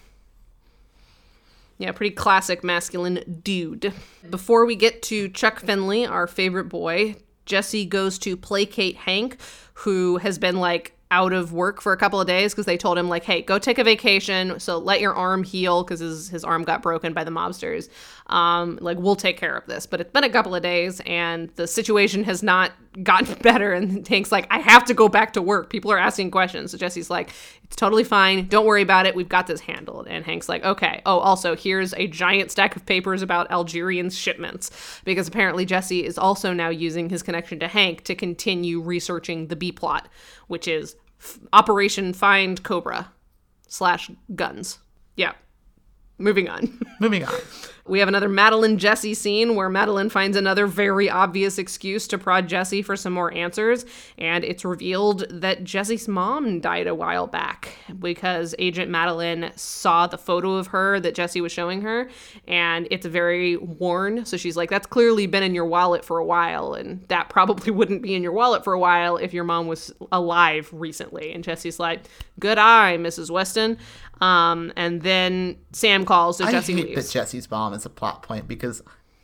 Yeah, pretty classic masculine dude. Before we get to Chuck Finley, our favorite boy, Jesse goes to placate Hank, who has been like out of work for a couple of days because they told him like, "Hey, go take a vacation. So let your arm heal because his his arm got broken by the mobsters. Um, like we'll take care of this." But it's been a couple of days and the situation has not gotten better. And Hank's like, "I have to go back to work. People are asking questions." So Jesse's like, "It's totally fine. Don't worry about it. We've got this handled." And Hank's like, "Okay. Oh, also here's a giant stack of papers about Algerian shipments because apparently Jesse is also now using his connection to Hank to continue researching the B plot, which is f- Operation Find Cobra slash guns. Yeah. Moving on. Moving on. We have another Madeline Jesse scene where Madeline finds another very obvious excuse to prod Jesse for some more answers, and it's revealed that Jesse's mom died a while back because Agent Madeline saw the photo of her that Jesse was showing her, and it's very worn. So she's like, That's clearly been in your wallet for a while, and that probably wouldn't be in your wallet for a while if your mom was alive recently. And Jesse's like, Good eye, Mrs. Westen. Um, and then Sam calls, so I Jesse hate leaves. that Jesse's mom is a plot point because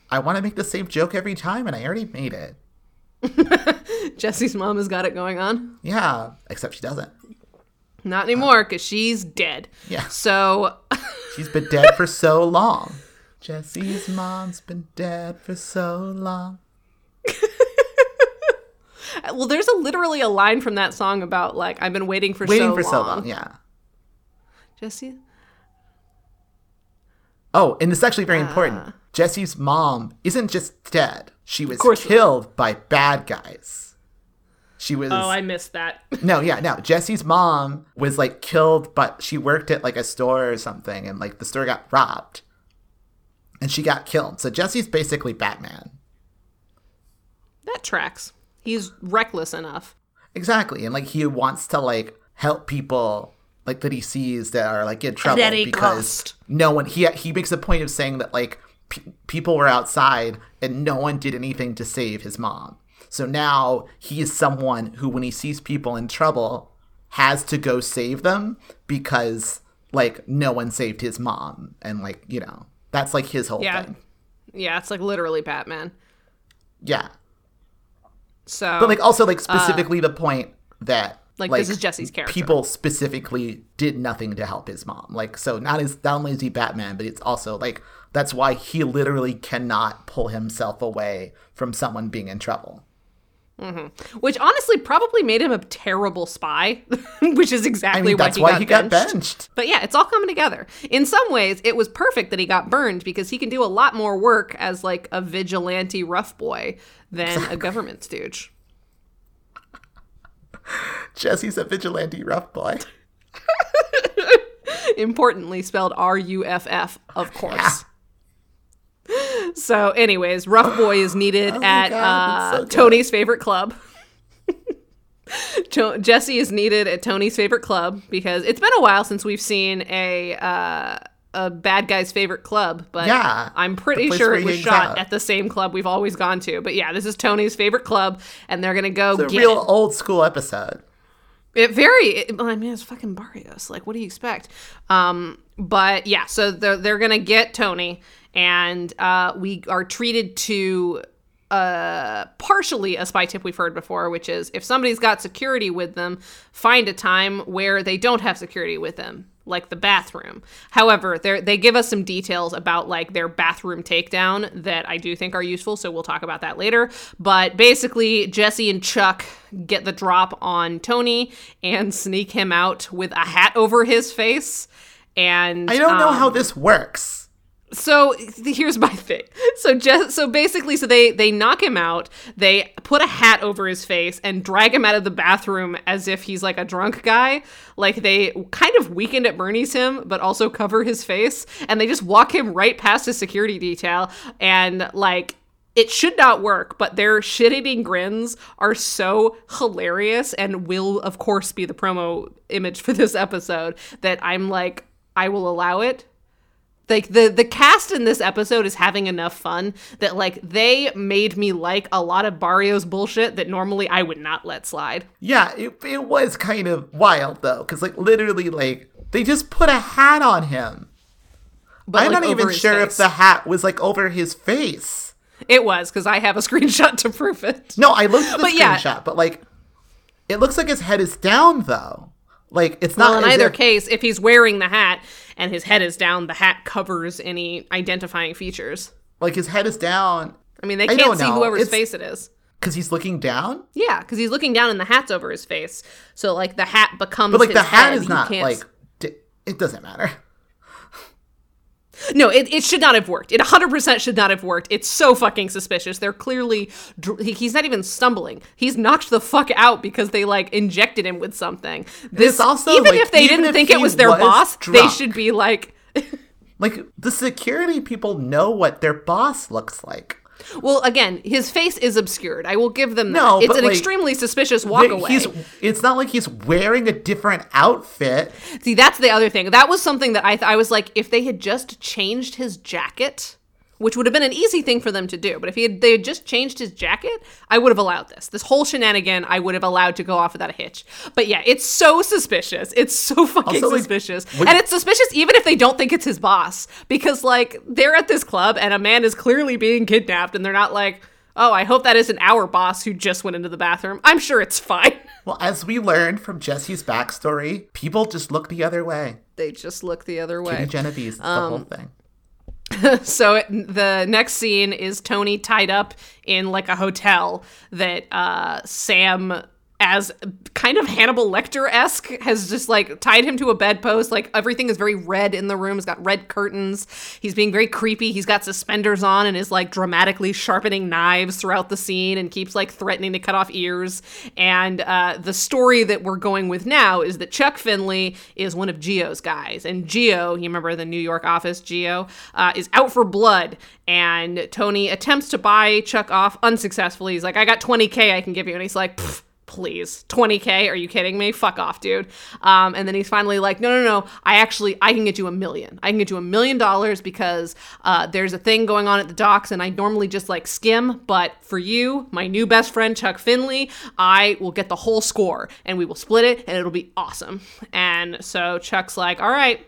I want to make the same joke every time and I already made it. Jesse's mom has got it going on. Yeah, except she doesn't. Not anymore because she's dead. Yeah. So, She's been dead for so long. Jesse's mom's been dead for so long. well, there's a, literally a line from that song about like I've been waiting for Waiting so for long. so long, yeah. Jesse, Oh, and it's actually very important. Ah. Jesse's mom isn't just dead. She was killed by bad guys. She was oh, I missed that. No, yeah, no. Jesse's mom was like killed, but she worked at like a store or something, and like the store got robbed, and she got killed. So Jesse's basically Batman. that tracks. He's reckless enough. Exactly, and like he wants to like help people like that he sees that are like in trouble because cost. no one he he makes a point of saying that like pe- people were outside and no one did anything to save his mom. So now he is someone who when he sees people in trouble has to go save them because like no one saved his mom and like, you know, that's like his whole Yeah. thing. Yeah, it's like literally Batman. Yeah. So, But like also like Uh, specifically the point that Like, this is Jesse's character. People specifically did nothing to help his mom. Like so, not as not only is he Batman, but it's also like that's why he literally cannot pull himself away from someone being in trouble. Mm-hmm. Which honestly probably made him a terrible spy, which is exactly I mean, why, that's he, why got he got benched. benched. But yeah, it's all coming together. In some ways, it was perfect that he got burned because he can do a lot more work as like a vigilante rough boy than a government stooge. Jesse's a vigilante rough boy. Importantly spelled R U F F, of course. So, anyways, Rough Boy is needed Oh at God, uh, so. Tony's favorite club. Jo- Jesse is needed at Tony's favorite club because it's been a while since we've seen a uh, a bad guy's favorite club. But Yeah, I'm pretty sure it was shot out. at the same club we've always gone to. But yeah, this is Tony's favorite club, and they're gonna go It's a real it. old school episode. It very. It, I mean, it's fucking Barrios. Like, what do you expect? Um, but yeah, so they're they're gonna get Tony, and uh, we are treated to uh partially a spy tip we've heard before which is if somebody's got security with them find a time where they don't have security with them like the bathroom however they they give us some details about like their bathroom takedown that i do think are useful so we'll talk about that later but basically jesse and chuck get the drop on tony and sneak him out with a hat over his face and I don't know um, how this works. So here's my thing. So just so basically, so they they knock him out. They put a hat over his face and drag him out of the bathroom as if he's like a drunk guy. Like they kind of weekend at Bernie's him, but also cover his face, and they just walk him right past his security detail. And like it should not work, but their shit-eating grins are so hilarious and will, of course, be the promo image for this episode. That I'm like, I will allow it like the the cast in this episode is having enough fun that like they made me like a lot of Barrios bullshit that normally I would not let slide. Yeah, it, it was kind of wild though, because like literally, like they just put a hat on him. But I'm like, not even sure if the hat was like over his face. it was because I have a screenshot to prove it. No, I looked at the But yeah. screenshot, but like it looks like his head is down though. Like it's not Well, in either if- case, if he's wearing the hat and his head is down, the hat covers any identifying features. like his head is down I mean, they I can't see whoever's It's- face it is. because he's looking down. Yeah, because he's looking down and the hat's over his face. So like the hat becomes. But like the hat head. is not like d- it doesn't matter. No, it, it should not have worked. It 100% should not have worked. It's so fucking suspicious. They're clearly, he's not even stumbling. He's knocked the fuck out because they, like, injected him with something. This, also, even like, if they even didn't if think it was their was boss, they should be like. Like the security people know what their boss looks like. Well, again, his face is obscured. I will give them that. No, it's an like, extremely suspicious walk But away. He's it's not like he's wearing a different outfit. See, that's the other thing. That was something that I th- I was like, if they had just changed his jacket, which would have been an easy thing for them to do, but if he had, they had just changed his jacket, I would have allowed this. This whole shenanigan, I would have allowed to go off without a hitch. But yeah, it's so suspicious. It's so fucking Also, suspicious, when- and it's suspicious even if they don't think it's his boss, because like they're at this club and a man is clearly being kidnapped, and they're not like. Oh, I hope that isn't our boss who just went into the bathroom. I'm sure it's fine. Well, as we learned from Jesse's backstory, people just look the other way. they just look the other way. Kitty Genovese, Um, the whole thing. so the next scene is Tony tied up in like a hotel that uh, Sam, as kind of Hannibal Lecter esque, has just like tied him to a bedpost. Like everything is very red in the room. It's got red curtains. He's being very creepy. He's got suspenders on and is like dramatically sharpening knives throughout the scene and keeps like threatening to cut off ears. And uh, the story that we're going with now is that Chuck Finley is one of Geo's guys, and Geo, you remember the New York office, Geo, uh, is out for blood. And Tony attempts to buy Chuck off unsuccessfully. He's like, "I got 20k I can give you," and he's like. "Pfft, Please, 20k? Are you kidding me? Fuck off, dude. Um, and then he's finally like, no, no, no. I actually, I can get you a million. I can get you a million dollars because uh, there's a thing going on at the docks, and I normally just like skim. But for you, my new best friend Chuck Finley, I will get the whole score, and we will split it, and it'll be awesome. And so Chuck's like, all right,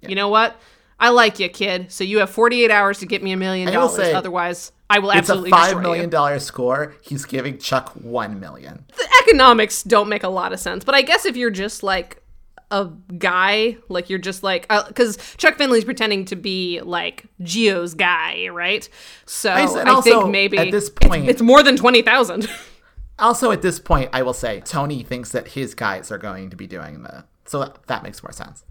you know what? I like you, kid. So you have 48 hours to get me a million dollars. Otherwise, I will It's a absolutely five million dollar score. He's giving Chuck one million. The economics don't make a lot of sense, but I guess if you're just like a guy, like you're just like, uh, because Chuck Finley's pretending to be like Geo's guy, right? So I, and also, think maybe at this it's- point- it's, more than twenty thousand. Also, at this point, I will say Tony thinks that his guys are going to be doing the. So that, that makes more sense.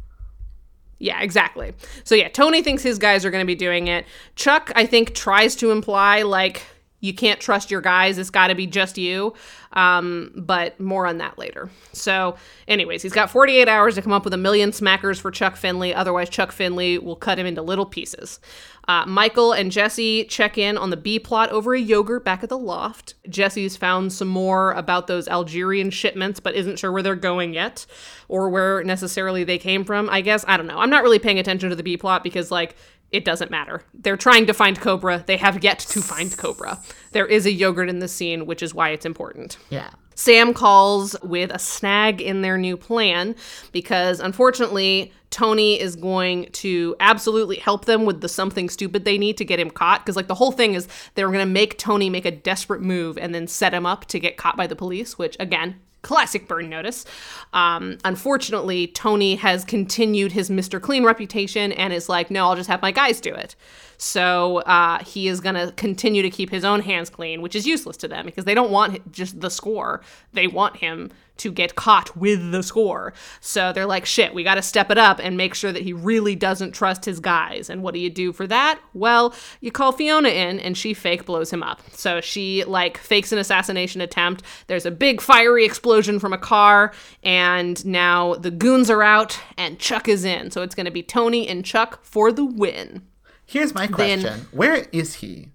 Yeah, exactly. So yeah, Tony thinks his guys are going to be doing it. Chuck, I think, tries to imply like you can't trust your guys. It's got to be just you. Um, but more on that later. So, anyways, he's got 48 hours to come up with a million smackers for Chuck Finley. Otherwise, Chuck Finley will cut him into little pieces. Uh, Michael and Jesse check in on the B plot over a yogurt back at the loft. Jesse's found some more about those Algerian shipments, but isn't sure where they're going yet or where necessarily they came from. I guess, I don't know. I'm not really paying attention to the B plot because, like, it doesn't matter. They're trying to find Cobra. They have yet to find Cobra. There is a yogurt in the scene, which is why it's important. Yeah. Sam calls with a snag in their new plan because unfortunately, Tony is going to absolutely help them with the something stupid they need to get him caught. Because, like, the whole thing is they were going to make Tony make a desperate move and then set him up to get caught by the police, which, again, classic burn notice. Um, unfortunately, Tony has continued his Mr. Clean reputation and is like, no, I'll just have my guys do it. So uh, he is going to continue to keep his own hands clean, which is useless to them because they don't want just the score. They want him to get caught with the score. So they're like, shit, we got to step it up and make sure that he really doesn't trust his guys. And what do you do for that? Well, you call Fiona in and she fake blows him up. So she like fakes an assassination attempt. There's a big fiery explosion from a car, and now the goons are out and Chuck is in. So it's going to be Tony and Chuck for the win. Here's my question Where is he?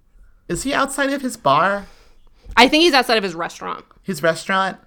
Is he outside of his bar? I think he's outside of his restaurant. His restaurant?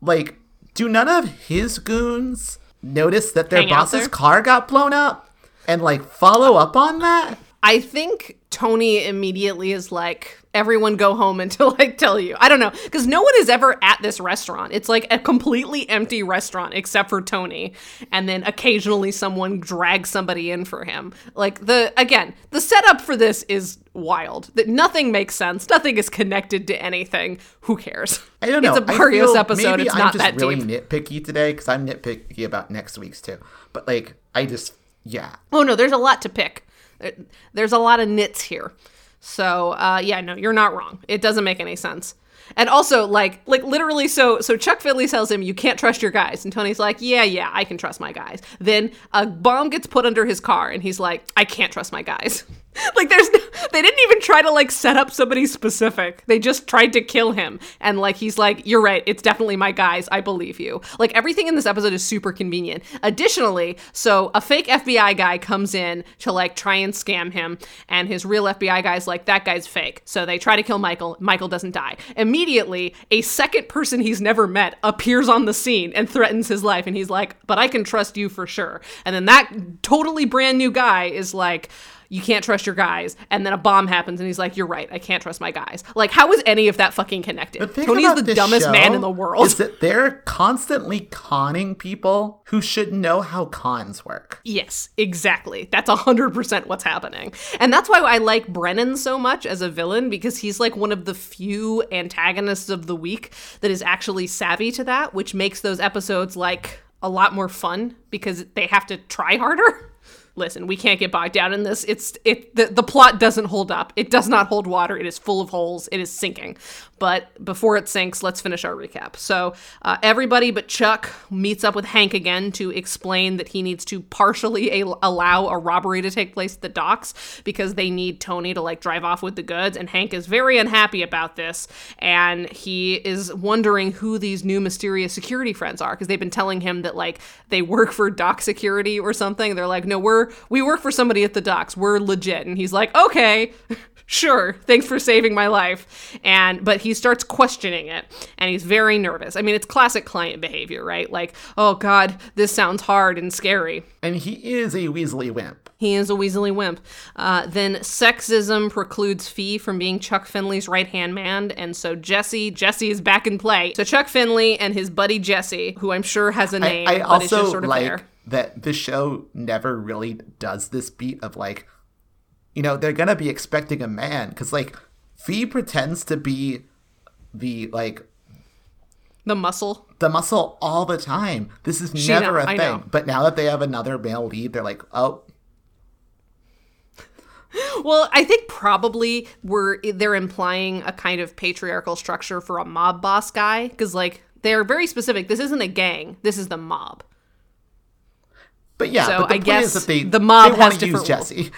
Like, do none of his goons notice that their Hang boss's car got blown up and, like, follow up on that? I think Tony immediately is like, everyone go home until I tell you. I don't know. Because no one is ever at this restaurant. It's like a completely empty restaurant except for Tony. And then occasionally someone drags somebody in for him. Like, the, again, the setup for this is wild. That nothing makes sense. Nothing is connected to anything. Who cares? I don't know. It's a Barrios episode. Maybe It's I'm not just that really deep. nitpicky today because I'm nitpicky about next week's too. But, like, I just, yeah. Oh no, there's a lot to pick. There- There's a lot of nits here. So uh, yeah, no, you're not wrong. It doesn't make any sense. And also, like, like literally, so so Chuck Finley tells him you can't trust your guys, and Tony's like, yeah, yeah, I can trust my guys. Then a bomb gets put under his car, and he's like, I can't trust my guys. like, there's no, they didn't even try to like set up somebody specific. They just tried to kill him, and like he's like, you're right, it's definitely my guys. I believe you. Like everything in this episode is super convenient. Additionally, so a fake FBI guy comes in to like try and scam him, and his real FBI guy's like, that guy's fake. So they try to kill Michael. Michael doesn't die. Immediately, a second person he's never met appears on the scene and threatens his life, and he's like, but I can trust you for sure. And then that totally brand new guy is like, you can't trust your guys. And then a bomb happens, and he's like, You're right. I can't trust my guys. Like, how is any of that fucking connected? Tony's the dumbest man in the world. Is that they're constantly conning people who should know how cons work. Yes, exactly. That's 100% what's happening. And that's why I like Brennen so much as a villain because he's like one of the few antagonists of the week that is actually savvy to that, which makes those episodes like a lot more fun because they have to try harder. Listen, we can't get bogged down in this. It's it the, the plot doesn't hold up. It does not hold water. It is full of holes. It is sinking. But before it sinks, let's finish our recap. So uh, everybody but Chuck meets up with Hank again to explain that he needs to partially a- allow a robbery to take place at the docks because they need Tony to like drive off with the goods. And Hank is very unhappy about this, and he is wondering who these new mysterious security friends are because they've been telling him that like they work for dock security or something. They're like, no, we're we work for somebody at the docks. We're legit. And he's like, okay. Sure, thanks for saving my life. And but he starts questioning it and he's very nervous. I mean, it's classic client behavior, right? Like, oh god, this sounds hard and scary. And he is a Weasley wimp. He is a weaselly wimp. Uh, then sexism precludes Fee from being Chuck Finley's right hand man, and so Jesse, Jesse is back in play. So Chuck Finley and his buddy Jesse, who I'm sure has a name, I it's also sort of like there. that the show never really does this beat of like, you know, they're gonna be expecting a man because like Fee pretends to be the like The muscle. the muscle all the time. This is She never know, a I thing. know. But now that they have another male lead, they're like, oh, Well, I think probably we're they're implying a kind of patriarchal structure for a mob boss guy because like they're very specific. This isn't a gang. This is the mob. but yeah. So but the I point guess is that they the mob has use different rules. Jesse.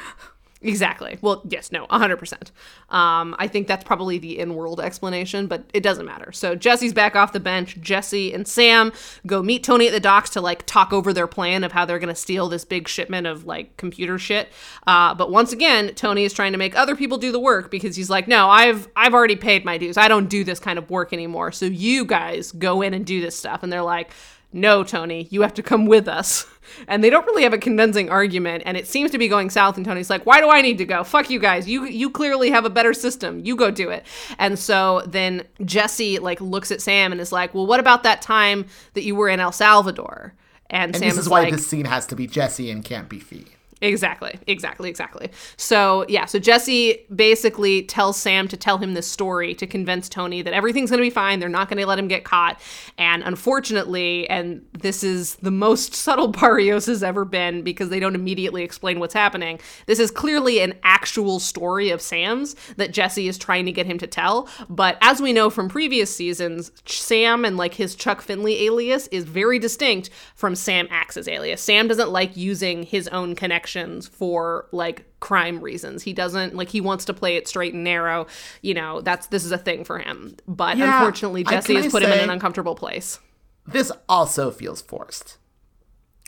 Exactly. Well, yes, no, 100%. Um, I think that's probably the in world explanation, but it doesn't matter. So Jesse's back off the bench. Jesse and Sam go meet Tony at the docks to like talk over their plan of how they're going to steal this big shipment of like computer shit. Uh, but once again, Tony is trying to make other people do the work because he's like, no, I've I've already paid my dues. I don't do this kind of work anymore. So you guys go in and do this stuff. And they're like, no, Tony, you have to come with us. And they don't really have a convincing argument, and it seems to be going south. And Tony's like, "Why do I need to go? Fuck you guys. You you clearly have a better system. You go do it." And so then Jesse like looks at Sam and is like, "Well, what about that time that you were in El Salvador?" And, And Sam this is is why like, this scene has to be Jesse and can't be Fee. Exactly, exactly, exactly. So, yeah, so Jesse basically tells Sam to tell him this story to convince Tony that everything's going to be fine. They're not going to let him get caught. And unfortunately, and this is the most subtle Barrios has ever been because they don't immediately explain what's happening. This is clearly an actual story of Sam's that Jesse is trying to get him to tell. But as we know from previous seasons, Sam and like his Chuck Finley alias is very distinct from Sam Axe's alias. Sam doesn't like using his own connections for like crime reasons. He doesn't like he wants to play it straight and narrow. You know, that's this is a thing for him. But Yeah, unfortunately, Jesse has put him in an uncomfortable place. This also feels forced.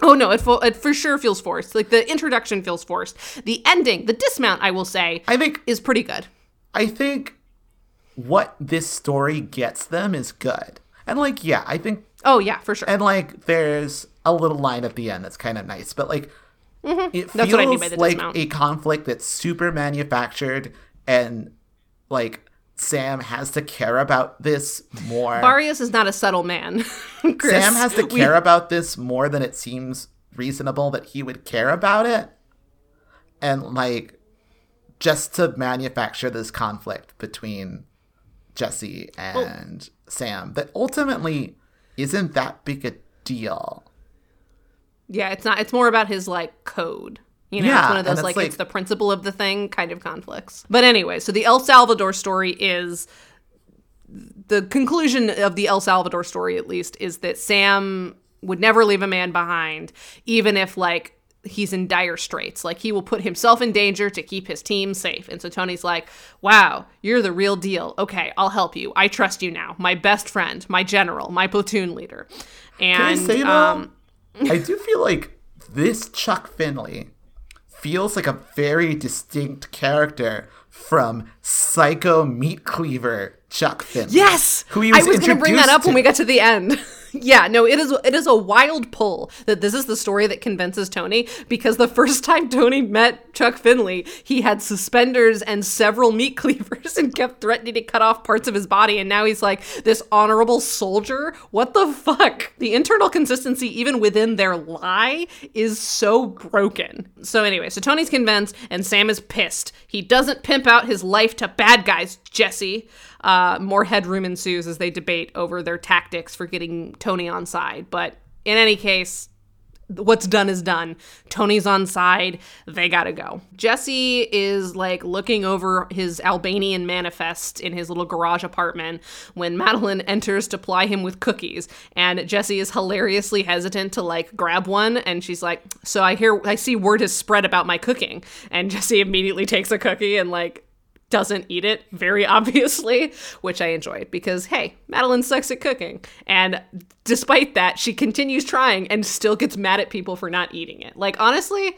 Oh no, it, fo- it for sure feels forced. Like the introduction feels forced. The ending, the dismount, I will say, I think is pretty good. I think what this story gets them is good. And like, yeah, I think Oh yeah, for sure. and like there's a little line at the end that's kind of nice, but like it Mm-hmm. That's feels what I mean by the like dismount. a conflict that's super manufactured and like Sam has to care about this more. Barrios is not a subtle man. Sam has to We- care about this more than it seems reasonable that he would care about it. And like just to manufacture this conflict between Jesse and Sam that ultimately isn't that big a deal. Yeah, it's not. It's more about his like code. You know, Yeah, it's one of those like, like- it's the principle of the thing kind of conflicts. But anyway, so the El Salvador story is the conclusion of the El Salvador story, at least, is that Sam would never leave a man behind, even if like he's in dire straits. Like he will put himself in danger to keep his team safe. And so Tony's like, "Wow, you're the real deal. Okay, I'll help you. I trust you now. My best friend, my general, my platoon leader." And Can I say though? um, I do feel like this Chuck Finley feels like a very distinct character from Psycho Meat Cleaver Chuck Finley. Yes, Who he I was was going to bring that up when we got to the end. yeah, no, it is it is a wild pull that this is the story that convinces Tony because the first time Tony met Chuck Finley, he had suspenders and several meat cleavers and kept threatening to cut off parts of his body, and now he's like this honorable soldier. What the fuck? The internal consistency, even within their lie, is so broken. So anyway, so Tony's convinced, and Sam is pissed. He doesn't pimp out his life to bad guys, Jesse. Uh, more headroom ensues as they debate over their tactics for getting Tony on side. But in any case, what's done is done. Tony's on side. They gotta go. Jesse is like looking over his Albanian manifest in his little garage apartment when Madeline enters to ply him with cookies. And Jesse is hilariously hesitant to like grab one. And she's like, So I hear, I see word has spread about my cooking. And Jesse immediately takes a cookie and like, doesn't eat it very obviously, which I enjoyed because hey, Madeline sucks at cooking. And despite that, she continues trying and still gets mad at people for not eating it. Like honestly,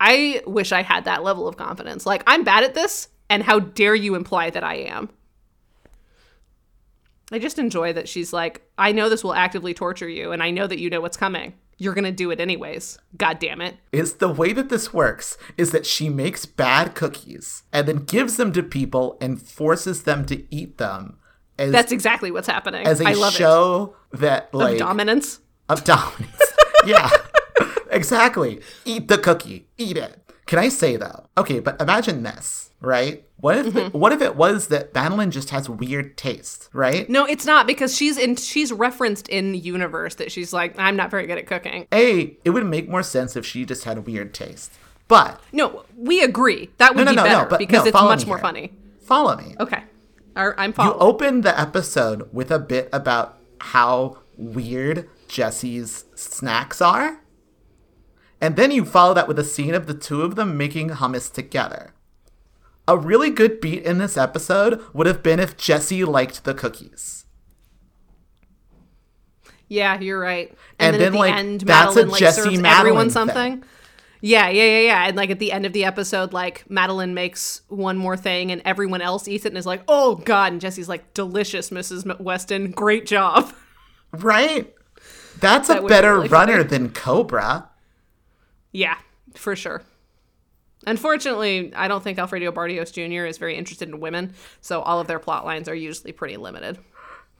I wish I had that level of confidence. Like I'm bad at this and how dare you imply that I am? I just enjoy that she's like, I know this will actively torture you and I know that you know what's coming. You're going to do it anyways. God damn it. is the way that this works is that she makes bad cookies and then gives them to people and forces them to eat them as, That's exactly what's happening. as a I love show that like Of dominance. of dominance. yeah, exactly. Eat the cookie. Eat it. Can I say though? Okay, but imagine this, right? What if Mm-hmm. what if it was that Madeline just has weird taste, right? No, it's not because she's in she's referenced in the universe that she's like, I'm not very good at cooking. A, it would make more sense if she just had a weird taste. But No, we agree. That would no, be no, no, better because no, it's much more here. funny. follow me. Okay. I'm following. You following. open the episode with a bit about how weird Jesse's snacks are. And then you follow that with a scene of the two of them making hummus together. A really good beat in this episode would have been if Jesse liked the cookies. Yeah, you're right. And And, then, then, at the like, end, that's a Madeline like Jesse serves Madeline everyone thing. something. Yeah, yeah, yeah, yeah. And like at the end of the episode, like Madeline makes one more thing, and everyone else eats it and is like, "Oh God!" And Jesse's like, "Delicious, Mrs. Westen. Great job." Right? That's That a better really runner funny. than Cobra. Yeah, for sure. Unfortunately, I don't think Alfredo Barrios Jr. is very interested in women, so all of their plot lines are usually pretty limited.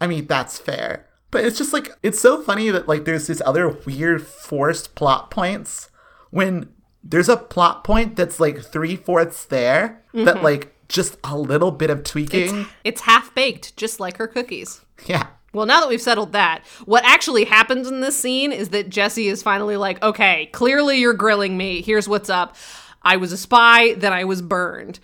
I mean, that's fair. But it's just like it's so funny that like there's this other weird forced plot points when there's a plot point that's like three fourths there that mm-hmm. like just a little bit of tweaking. It's half baked, just like her cookies. yeah. Well, now that we've settled that, what actually happens in this scene is that Jesse is finally like, okay, clearly you're grilling me. Here's what's up. I was a spy, then I was burned.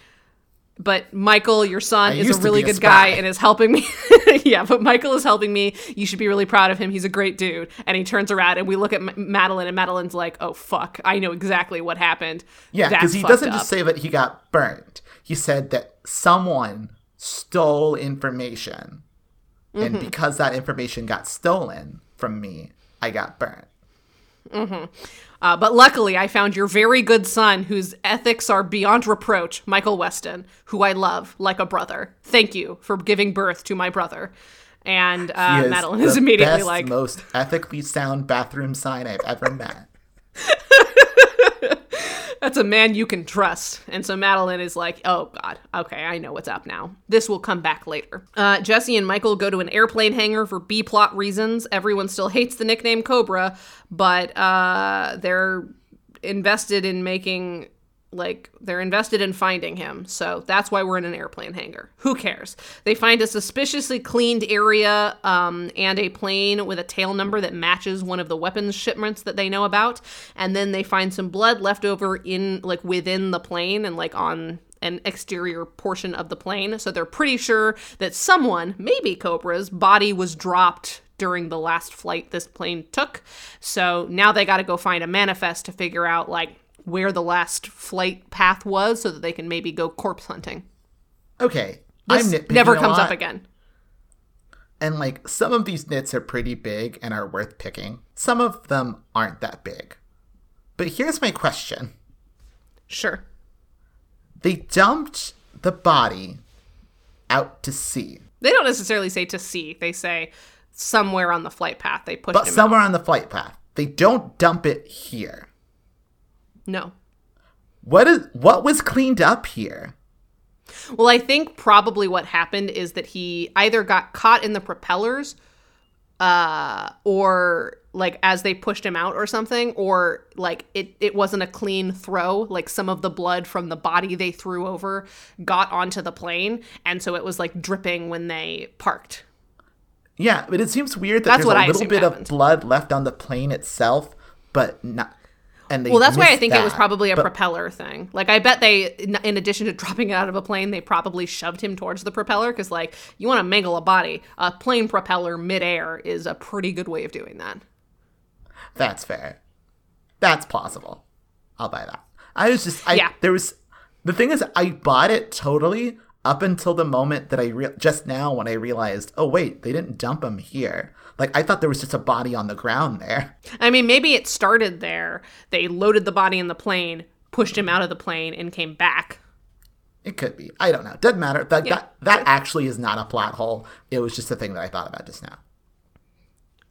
But Michael, your son, I is a really a good guy and is helping me. yeah, but Michael is helping me. You should be really proud of him. He's a great dude. And he turns around and we look at M- Madeline, and Madeline's like, oh, fuck. I know exactly what happened. Yeah, because he doesn't up." just say that he got burned. He said that someone stole information. Mm-hmm. And because that information got stolen from me, I got burned. Uh, but luckily, I found your very good son, whose ethics are beyond reproach, Michael Westen, who I love like a brother. Thank you for giving birth to my brother. And uh, is Madeline is immediately best, like, most ethically sound bathroom sign I've ever met. "That's a man you can trust." And so Madeline is like, "Oh God, okay, I know what's up now. This will come back later." Uh, Jesse and Michael go to an airplane hangar for B plot reasons. Everyone still hates the nickname Cobra, but uh, they're invested in making like they're invested in finding him so that's why we're in an airplane hangar who cares they find a suspiciously cleaned area um, and a plane with a tail number that matches one of the weapons shipments that they know about and then they find some blood left over in like within the plane and like on an exterior portion of the plane so they're pretty sure that someone maybe cobra's body was dropped during the last flight this plane took. So now they got to go find a manifest to figure out like where the last flight path was so that they can maybe go corpse hunting. Okay. This never comes up again. And like some of these nits are pretty big and are worth picking. Some of them aren't that big. But here's my question. Sure. They dumped the body out to sea. They don't necessarily say to see. They say somewhere on the flight path they pushed But somewhere on the flight path. They don't dump it here. No. What is what was cleaned up here? Well, I think probably what happened is that he either got caught in the propellers uh or like as they pushed him out or something or like it it wasn't a clean throw like some of the blood from the body they threw over got onto the plane and so it was like dripping when they parked. Yeah, but it seems weird that That's there's a little bit happened. of blood left on the plane itself, but not. And they Well, that's why I think it was probably a But- propeller thing. Like, I bet they, in in addition to dropping it out of a plane, they probably shoved him towards the propeller because, like, you want to mangle a body. A plane propeller midair is a pretty good way of doing that. That's fair. That's possible. I'll buy that. I was just I Yeah. there was the thing is I bought it totally up until the moment that I re- just now when I realized, oh wait, they didn't dump him here. Like I thought there was just a body on the ground there. I mean, maybe it started there. They loaded the body in the plane, pushed him out of the plane, and came back. It could be. I don't know. Doesn't matter. That Yeah. that that actually is not a plot hole. It was just a thing that I thought about just now.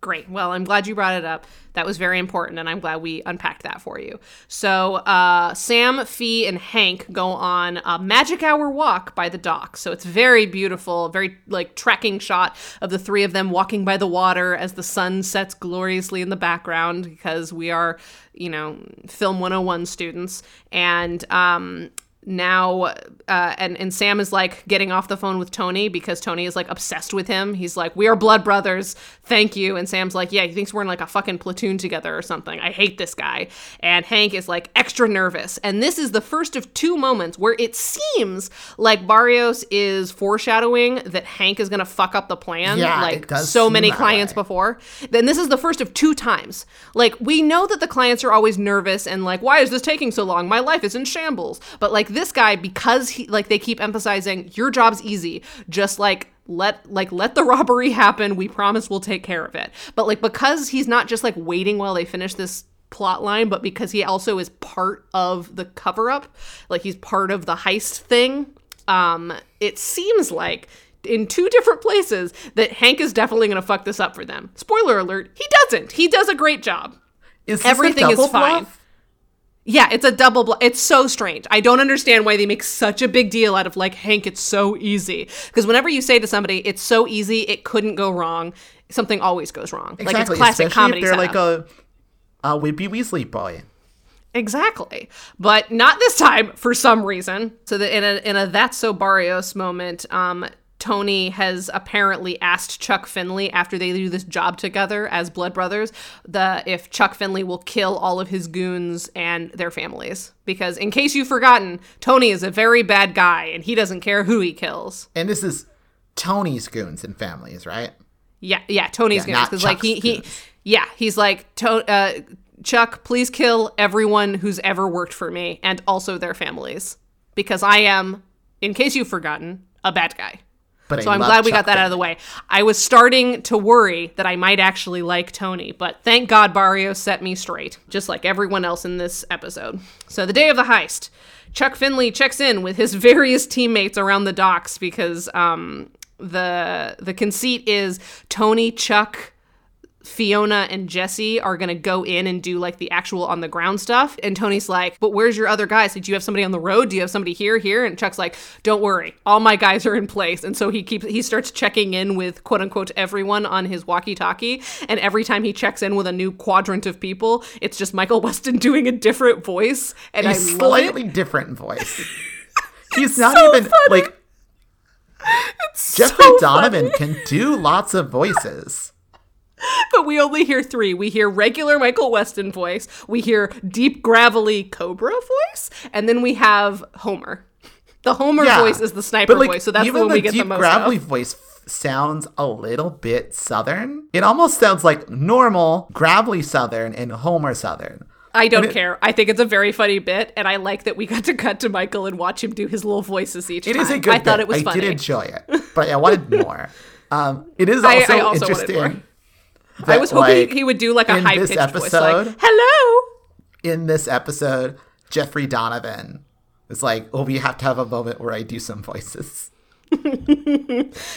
Great. Well, I'm glad you brought it up. That was very important, and I'm glad we unpacked that for you. So, uh, Sam, Fee, and Hank go on a magic hour walk by the dock. So it's very beautiful, very like tracking shot of the three of them walking by the water as the sun sets gloriously in the background because we are, you know, film 101 students. And um, now uh, and and Sam is like getting off the phone with Tony because Tony is like obsessed with him. He's like, "We are blood brothers. Thank you." And Sam's like, "Yeah, he thinks we're in like a fucking platoon together or something. I hate this guy." And Hank is like extra nervous. And this is the first of two moments where it seems like Barrios is foreshadowing that Hank is going to fuck up the plan Yeah, like it does so many clients way. before. Then this is the first of two times. Like we know that the clients are always nervous and like why is this taking so long? My life is in shambles. But like this guy because he like they keep emphasizing your job's easy. Just like let like let the robbery happen. We promise we'll take care of it. But like because he's not just like waiting while they finish this plot line, but because he also is part of the cover up, like he's part of the heist thing. Um, it seems like in two different places that Hank is definitely going to fuck this up for them. Spoiler alert, he doesn't. He does a great job. Is Everything is fine. bluff? Yeah, it's a double bl- It's so strange. I don't understand why they make such a big deal out of like Hank, it's so easy. Because whenever you say to somebody, it's so easy, it couldn't go wrong, something always goes wrong. Like Exactly. it's classic especially comedy they're like a, a Wimpy Weasley boy. Exactly. But not this time for some reason. So that in a in a that's so Barrios moment, um Tony has apparently asked Chuck Finley after they do this job together as blood brothers, the if Chuck Finley will kill all of his goons and their families. Because in case you've forgotten, Tony is a very bad guy and he doesn't care who he kills. And this is Tony's goons and families, right? Yeah, yeah, Tony's Yeah, goons because like he he, goons. yeah, he's like to, uh, Chuck, please kill everyone who's ever worked for me and also their families because I am, in case you've forgotten, a bad guy. But So I I'm love glad we Chuck got that out of the way. I was starting to worry that I might actually like Tony, but thank God Barrios set me straight, just like everyone else in this episode. So the day of the heist, Chuck Finley checks in with his various teammates around the docks because um, the the conceit is Tony, Chuck, Fiona and Jesse are gonna go in and do like the actual on the ground stuff. And Tony's like, But where's your other guys? Did you have somebody on the road? Do you have somebody here, here? And Chuck's like, Don't worry, all my guys are in place. And so he keeps he starts checking in with quote unquote everyone on his walkie-talkie. And every time he checks in with a new quadrant of people, it's just Michael Westen doing a different voice. And A I slightly different voice. He's not so even funny. like Jeffrey so Donovan can do lots of voices. but we only hear three. We hear regular Michael Westen voice, we hear deep, gravelly Cobra voice, and then we have Homer. The Homer Yeah. voice is the sniper like voice, so that's the one the we get the most gravelly of. voice sounds a little bit southern. It almost sounds like normal gravelly southern and Homer southern. I don't it- care. I think it's a very funny bit, and I like that we got to cut to Michael and watch him do his little voices each It time. It is a good. I thought bit. it was I funny. did enjoy it, but I wanted more. Um, it is also, I also wanted interesting. That, I was hoping like, he would do like a high pitched voice, like "Hello." in this episode, Jeffrey Donovan is like, "Oh, we have to have a moment where I do some voices."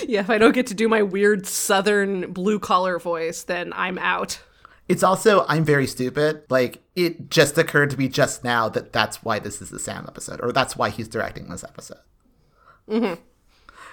Yeah, if I don't get to do my weird Southern blue collar voice, then I'm out. It's also I'm very stupid. Like it just occurred to me just now that that's why this is the Sam episode, or that's why he's directing this episode. Mm-hmm.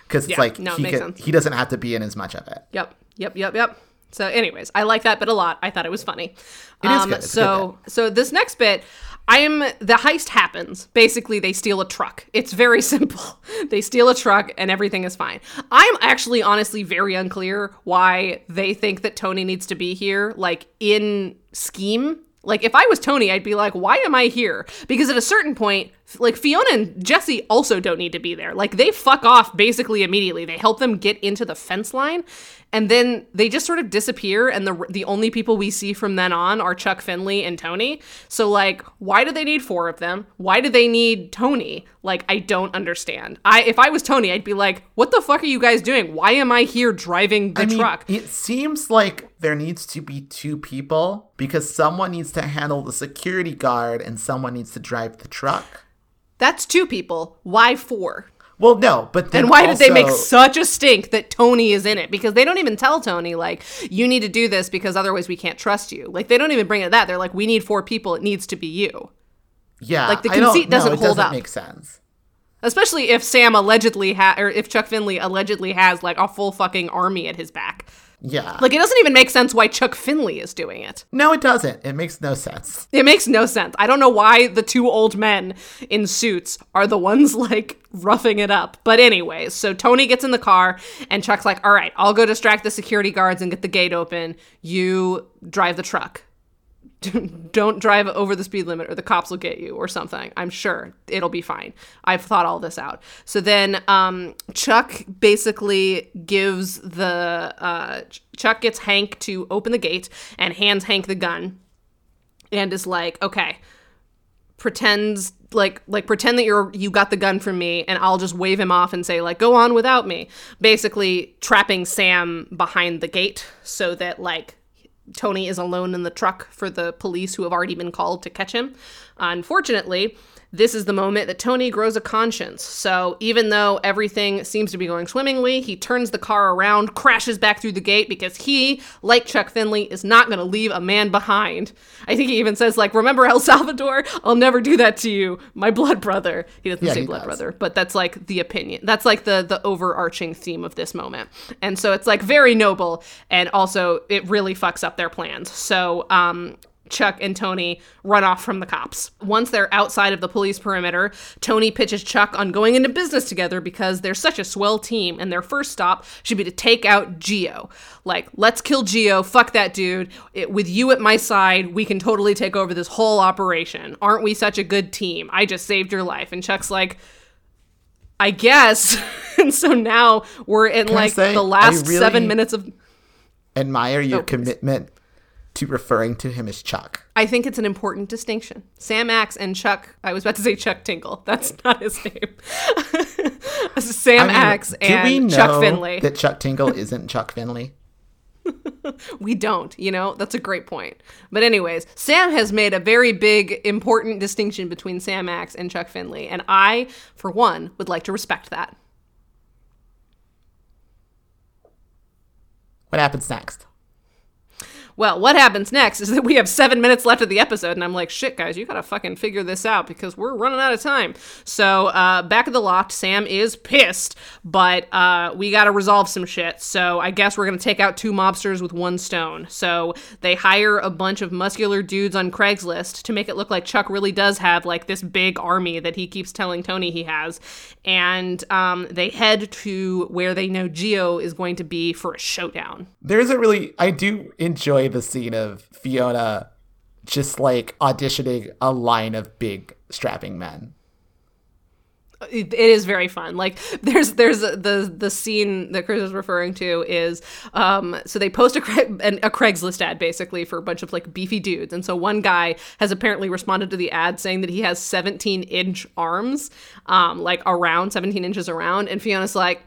Because it's Yeah, like no, he makes can, sense. he doesn't have to be in as much of it. Yep, yep, yep, yep. So, anyways, I like that bit a lot. I thought it was funny. It is um, good. It's so, so this next bit, I am the heist happens. Basically, they steal a truck. It's very simple. They steal a truck, and everything is fine. I'm actually, honestly, very unclear why they think that Tony needs to be here. Like in scheme, like if I was Tony, I'd be like, why am I here? Because at a certain point, like Fiona and Jesse also don't need to be there. Like they fuck off basically immediately. They help them get into the fence line and then they just sort of disappear and the the only people we see from then on are Chuck Finley and Tony. So like why do they need four of them? Why do they need Tony? Like I don't understand. I if I was Tony, I'd be like, "What the fuck are you guys doing? Why am I here driving the I mean, truck?" it seems like there needs to be two people because someone needs to handle the security guard and someone needs to drive the truck. That's two people. Why four? Well, no, but then And why did they make such a stink that Tony is in it? Because they don't even tell Tony, like, you need to do this because otherwise we can't trust you. Like, they don't even bring it that. They're like, we need four people. It needs to be you. Yeah, like, the conceit doesn't it hold doesn't up. Make sense. Especially if Sam allegedly ha or if Chuck Finley allegedly has, like, a full fucking army at his back. Yeah, Like, it doesn't even make sense why Chuck Finley is doing it. no, it doesn't. It makes no sense. It makes no sense. I don't know why the two old men in suits are the ones like roughing it up. But anyways, so Tony gets in the car and Chuck's like, "All right, I'll go distract the security guards and get the gate open. You drive the truck. Don't drive over the speed limit or the cops will get you or something. I'm sure it'll be fine. I've thought all this out." So then um, Chuck basically gives the uh, Chuck gets Hank to open the gate and hands Hank the gun and is like, okay, pretends like like pretend that you're you got the gun from me and I'll just wave him off and say like go on without me. Basically trapping Sam behind the gate so that like Tony is alone in the truck for the police who have already been called to catch him. Unfortunately, this is the moment that Tony grows a conscience. So even though everything seems to be going swimmingly, he turns the car around, crashes back through the gate because he, like Chuck Finley, is not going to leave a man behind. I think he even says like, "Remember El Salvador? I'll never do that to you, my blood brother." He doesn't Yeah, say he blood does. brother, but that's like the opinion. That's like the the overarching theme of this moment. And so it's like very noble and also it really fucks up their plans. So um Chuck and Tony run off from the cops. Once they're outside of the police perimeter, Tony pitches Chuck on going into business together because they're such a swell team and their first stop should be to take out Geo. Like, let's kill Geo, fuck that dude. It, with you at my side, we can totally take over this whole operation. Aren't we such a good team? I just saved your life. And Chuck's like, I guess. and so now we're in I like say, the last really- seven minutes of. Admire your Oh, commitment to referring to him as Chuck. I think it's an important distinction. Sam Axe and Chuck. I was about to say Chuck Tingle. That's not his name. Sam I mean, Axe do we and know Chuck Finley. that Chuck Tingle isn't Chuck Finley? we don't, you know? That's a great point. But, anyways, Sam has made a very big, important distinction between Sam Axe and Chuck Finley. And I, for one, would like to respect that. What happens next? Well, what happens next is that we have seven minutes left of the episode, and I'm like, shit, guys, you gotta fucking figure this out because we're running out of time. So, uh, back at the loft, Sam is pissed, but uh, we gotta resolve some shit. So, I guess we're gonna take out two mobsters with one stone. So, they hire a bunch of muscular dudes on Craigslist to make it look like Chuck really does have like this big army that he keeps telling Tony he has. And um, they head to where they know Geo is going to be for a showdown. There's a really I do enjoy the scene of Fiona just like auditioning a line of big strapping men. it is very fun. Like there's there's the the scene that Chris is referring to is um so they post a Cra- an, a Craigslist ad basically for a bunch of like beefy dudes, and so one guy has apparently responded to the ad saying that he has 17 inch arms, um like around 17 inches around, and Fiona's like.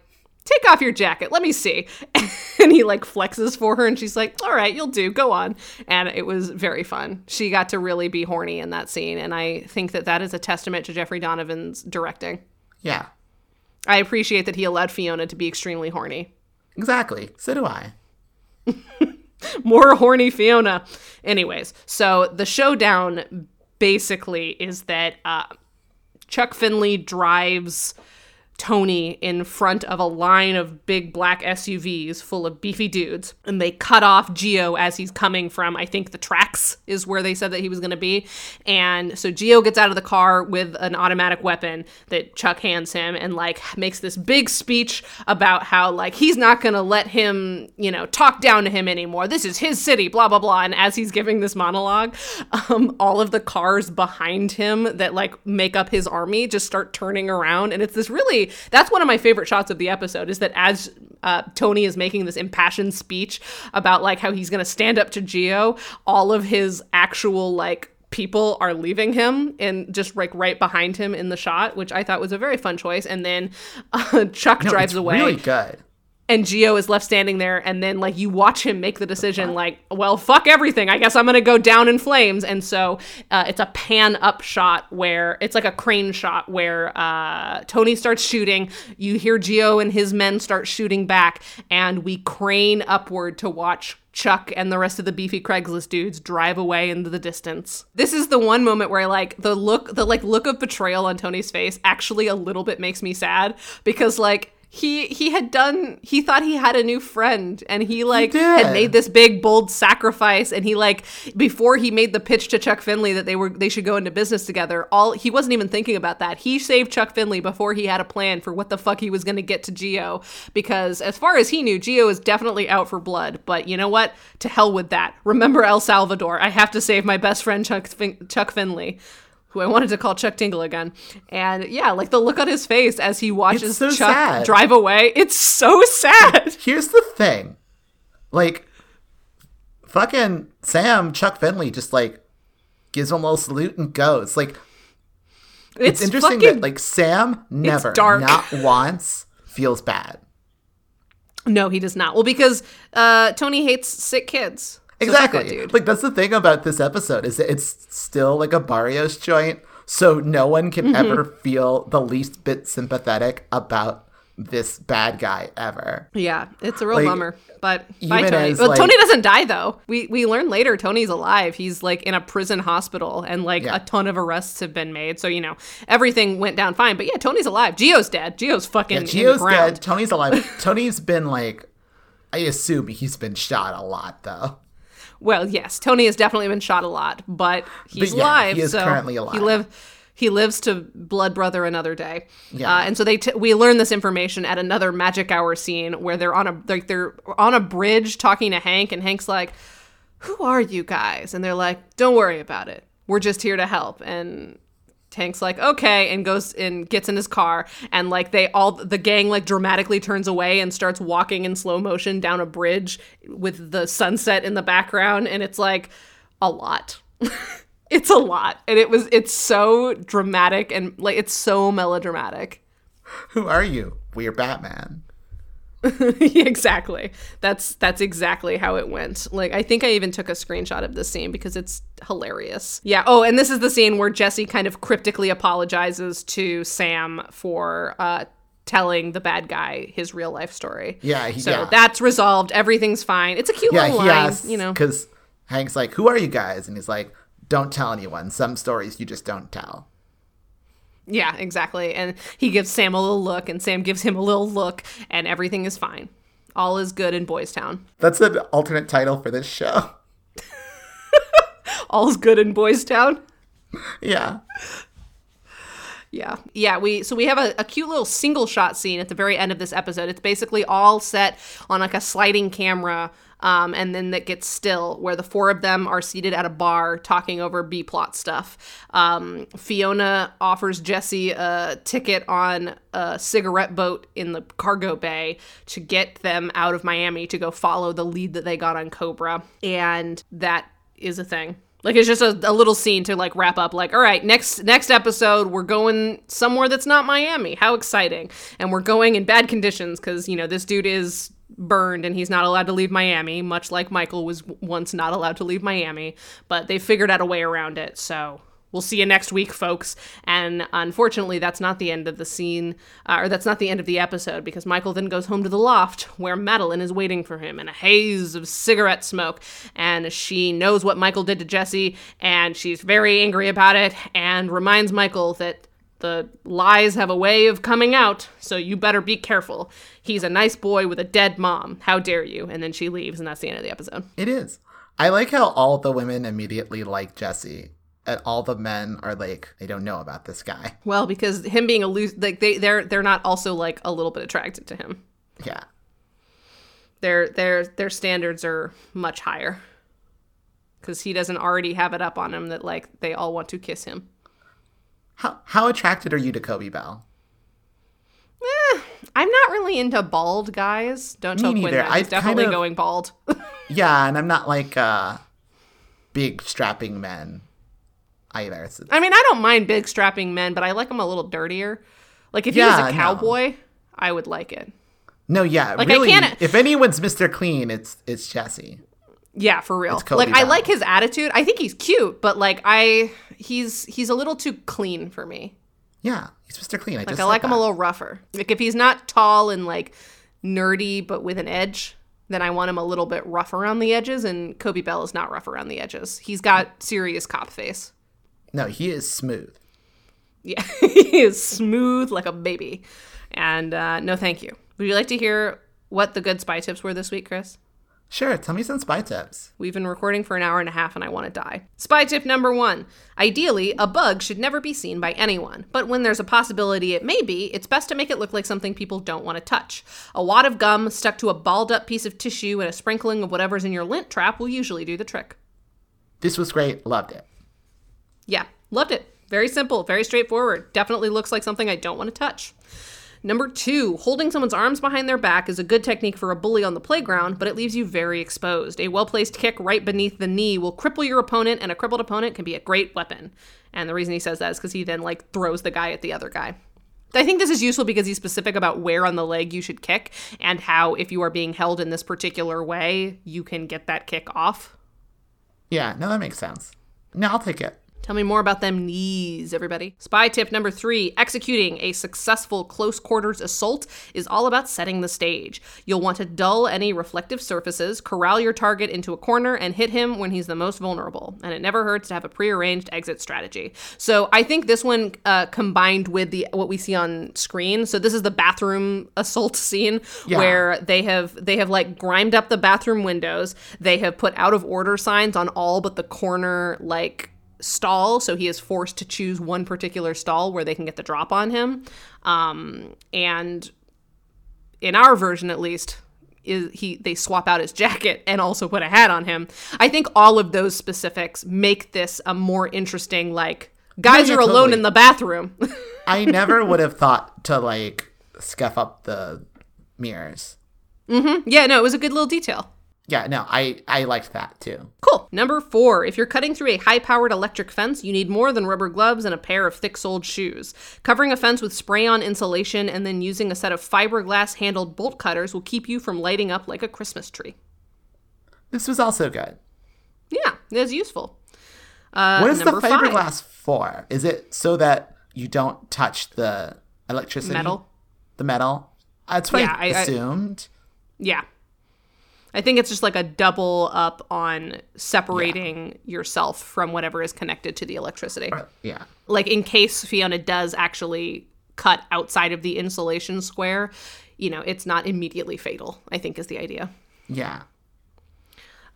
Take off your jacket. Let me see. And he like flexes for her and she's like, "All right, you'll do. Go on." And it was very fun. She got to really be horny in that scene and I think that that is a testament to Jeffrey Donovan's directing. Yeah, I appreciate that he allowed Fiona to be extremely horny. exactly. So do I. More horny Fiona. Anyways, so the showdown basically is that uh, Chuck Finley drives Tony in front of a line of big black SUVs full of beefy dudes, and they cut off Geo as he's coming from, I think, the tracks is where they said that he was going to be. And so Geo gets out of the car with an automatic weapon that Chuck hands him and, like, makes this big speech about how, like, he's not going to let him, you know, talk down to him anymore. This is his city, blah, blah, blah. And as he's giving this monologue, um, all of the cars behind him that, like, make up his army just start turning around. And it's this really, that's one of my favorite shots of the episode is that as uh, Tony is making this impassioned speech about, like, how he's going to stand up to Geo, all of his actual, like, people are leaving him and just like right behind him in the shot, which I thought was a very fun choice. And then uh, Chuck No, drives away. Really good. And Geo is left standing there, and then like you watch him make the decision, like, well, fuck everything. I guess I'm gonna go down in flames. And so uh, it's a pan up shot where it's like a crane shot where uh, Tony starts shooting. You hear Geo and his men start shooting back, and we crane upward to watch Chuck and the rest of the beefy Craigslist dudes drive away into the distance. This is the one moment where like the look the like look of betrayal on Tony's face actually a little bit makes me sad because like he he had done he thought he had a new friend and he like did. had made this big bold sacrifice and he like before he made the pitch to Chuck Finley that they were they should go into business together all he wasn't even thinking about that. He saved Chuck Finley before he had a plan for what the fuck he was going to get to Geo because as far as he knew Geo is definitely out for blood but you know what? To hell with that. Remember El Salvador. I have to save my best friend Chuck fin- Chuck Finley who I wanted to call Chuck Tingle again. And yeah, like the look on his face as he watches so Chuck sad. drive away. It's so sad. Here's the thing. Like, fucking Sam, Chuck Finley just like gives him a little salute and goes. Like, It's, it's, interesting fucking, that like Sam never, not once, feels bad. No, he does not. Well, because uh, Tony hates sick kids. So that Exactly. dude. Like that's the thing about this episode is that it's still like a Barrios joint, so no one can Mm-hmm. ever feel the least bit sympathetic about this bad guy ever. Yeah, it's a real Like, bummer. But bye, Tony. as, Well, like- Tony doesn't die though. We we learn later Tony's alive. He's like in a prison hospital, and like Yeah. a ton of arrests have been made. So you know everything went down fine. But yeah, Tony's alive. Geo's dead. Geo's fucking Yeah, ground. dead. Tony's alive. Tony's been like, I assume he's been shot a lot though. Well, yes, Tony has definitely been shot a lot, but he's But yeah, alive. he is so currently alive. He live. He lives to blood brother another day. Yeah. Uh, and so they t- we learn this information at another magic hour scene where they're on a like they're on a bridge talking to Hank, and Hank's like, "Who are you guys?" And they're like, "Don't worry about it. We're just here to help." And Tank's like, okay, and goes and gets in his car, and like they all the gang like dramatically turns away and starts walking in slow motion down a bridge with the sunset in the background, and it's like a lot. it's a lot, and it was it's so dramatic and like it's so melodramatic. Who are you? We're Batman. exactly. That's that's exactly how it went. Like I think I even took a screenshot of this scene because it's hilarious. Yeah. Oh, and this is the scene where Jesse kind of cryptically apologizes to Sam for uh telling the bad guy his real life story. Yeah, he- So yeah. that's resolved. Everything's fine. It's a cute Yeah, little he line, asks you know. because Hank's like, "Who are you guys?" And he's like, "Don't tell anyone. Some stories you just don't tell." Yeah, exactly. And he gives Sam a little look and Sam gives him a little look and everything is fine. All is good in Boys Town. That's an alternate title for this show. All's good in Boys Town. yeah. Yeah. Yeah, we so we have a, a cute little single shot scene at the very end of this episode. It's basically all set on like a sliding camera, um, and then that gets still, where the four of them are seated at a bar talking over B plot stuff. Um, Fiona offers Jesse a ticket on a cigarette boat in the cargo bay to get them out of Miami to go follow the lead that they got on Cobra. And that is a thing. Like it's just a, a little scene to like wrap up. Like, all right, next next episode, we're going somewhere that's not Miami. How exciting! And we're going in bad conditions because you know this dude is burned and he's not allowed to leave Miami. Much like Michael was once not allowed to leave Miami, but they figured out a way around it. So we'll see you next week, folks. And unfortunately, that's not the end of the scene, uh, or that's not the end of the episode because Michael then goes home to the loft where Madeline is waiting for him in a haze of cigarette smoke. And she knows what Michael did to Jesse, and she's very angry about it, and reminds Michael that the lies have a way of coming out, so you better be careful. He's a nice boy with a dead mom. How dare you? And then she leaves, and that's the end of the episode. It is. I like how all the women immediately like Jesse, and all the men are like, they don't know about this guy. Well, because him being a loose, like they they're they're not also like a little bit attracted to him. Yeah. Their their their standards are much higher. Because he doesn't already have it up on him that like they all want to kiss him. How how attracted are you to Coby Bell? I'm not really into bald guys. Don't Me tell neither. Quinn that. I He's definitely kind of- going bald. Yeah, and I'm not like uh big strapping men either. So- I mean, I don't mind big strapping men, but I like them a little dirtier. Like if he was a no. cowboy, I would like it. No, yeah, Like, I really. can't- If anyone's Mr. Clean, it's it's Jesse. Yeah, for real. It's Like I like his attitude. I think he's cute, but like I he's he's a little too clean for me. Yeah, he's Mr. Clean. I Like just I like said him a little rougher. Like if he's not tall and like nerdy but with an edge, then I want him a little bit rough around the edges and Coby Bell is not rough around the edges. He's got serious cop face. No, he is smooth. Yeah, he is smooth like a baby. And uh, no, thank you. Would you like to hear what the good spy tips were this week, Chris? Sure, tell me some spy tips. We've been recording for an hour and a half and I want to die. Spy tip number one Ideally, a bug should never be seen by anyone, but when there's a possibility it may be, it's best to make it look like something people don't want to touch. A wad of gum stuck to a balled up piece of tissue and a sprinkling of whatever's in your lint trap will usually do the trick. This was great. Loved it. Yeah, loved it. Very simple, very straightforward. Definitely looks like something I don't want to touch. Number two, holding someone's arms behind their back is a good technique for a bully on the playground, but it leaves you very exposed. A well placed kick right beneath the knee will cripple your opponent, and a crippled opponent can be a great weapon. And the reason he says that is because he then like throws the guy at the other guy. I think this is useful because he's specific about where on the leg you should kick and how, if you are being held in this particular way, you can get that kick off. Yeah, no, that makes sense. No, I'll take it. Tell me more about them knees, everybody. Spy tip number three executing a successful close quarters assault is all about setting the stage. You'll want to dull any reflective surfaces, corral your target into a corner, and hit him when he's the most vulnerable. And it never hurts to have a prearranged exit strategy. So I think this one uh, combined with the what we see on screen. So this is the bathroom assault scene Yeah. where they have they have like grimed up the bathroom windows. They have put out of order signs on all but the corner like stall so he is forced to choose one particular stall where they can get the drop on him. Um, and in our version at least is he they swap out his jacket and also put a hat on him. I think all of those specifics make this a more interesting like guys yeah, are alone totally. in the bathroom. I never would have thought to like scuff up the mirrors. yeah no it was a good little detail Yeah, no, I I liked that too. Cool. Number four, if you're cutting through a high powered electric fence, you need more than rubber gloves and a pair of thick soled shoes. Covering a fence with spray on insulation and then using a set of fiberglass handled bolt cutters will keep you from lighting up like a Christmas tree. This was also good. Yeah, it was useful. Uh, what is the number five, fiberglass for? Is it so that you don't touch the electricity? Metal. The metal? That's what Yeah, I, I- I- assumed. Yeah. I think it's just like a double up on separating yourself from whatever is connected to the electricity. yeah. like in case Fiona does actually cut outside of the insulation square, you know, it's not immediately fatal, I think is the idea. Yeah.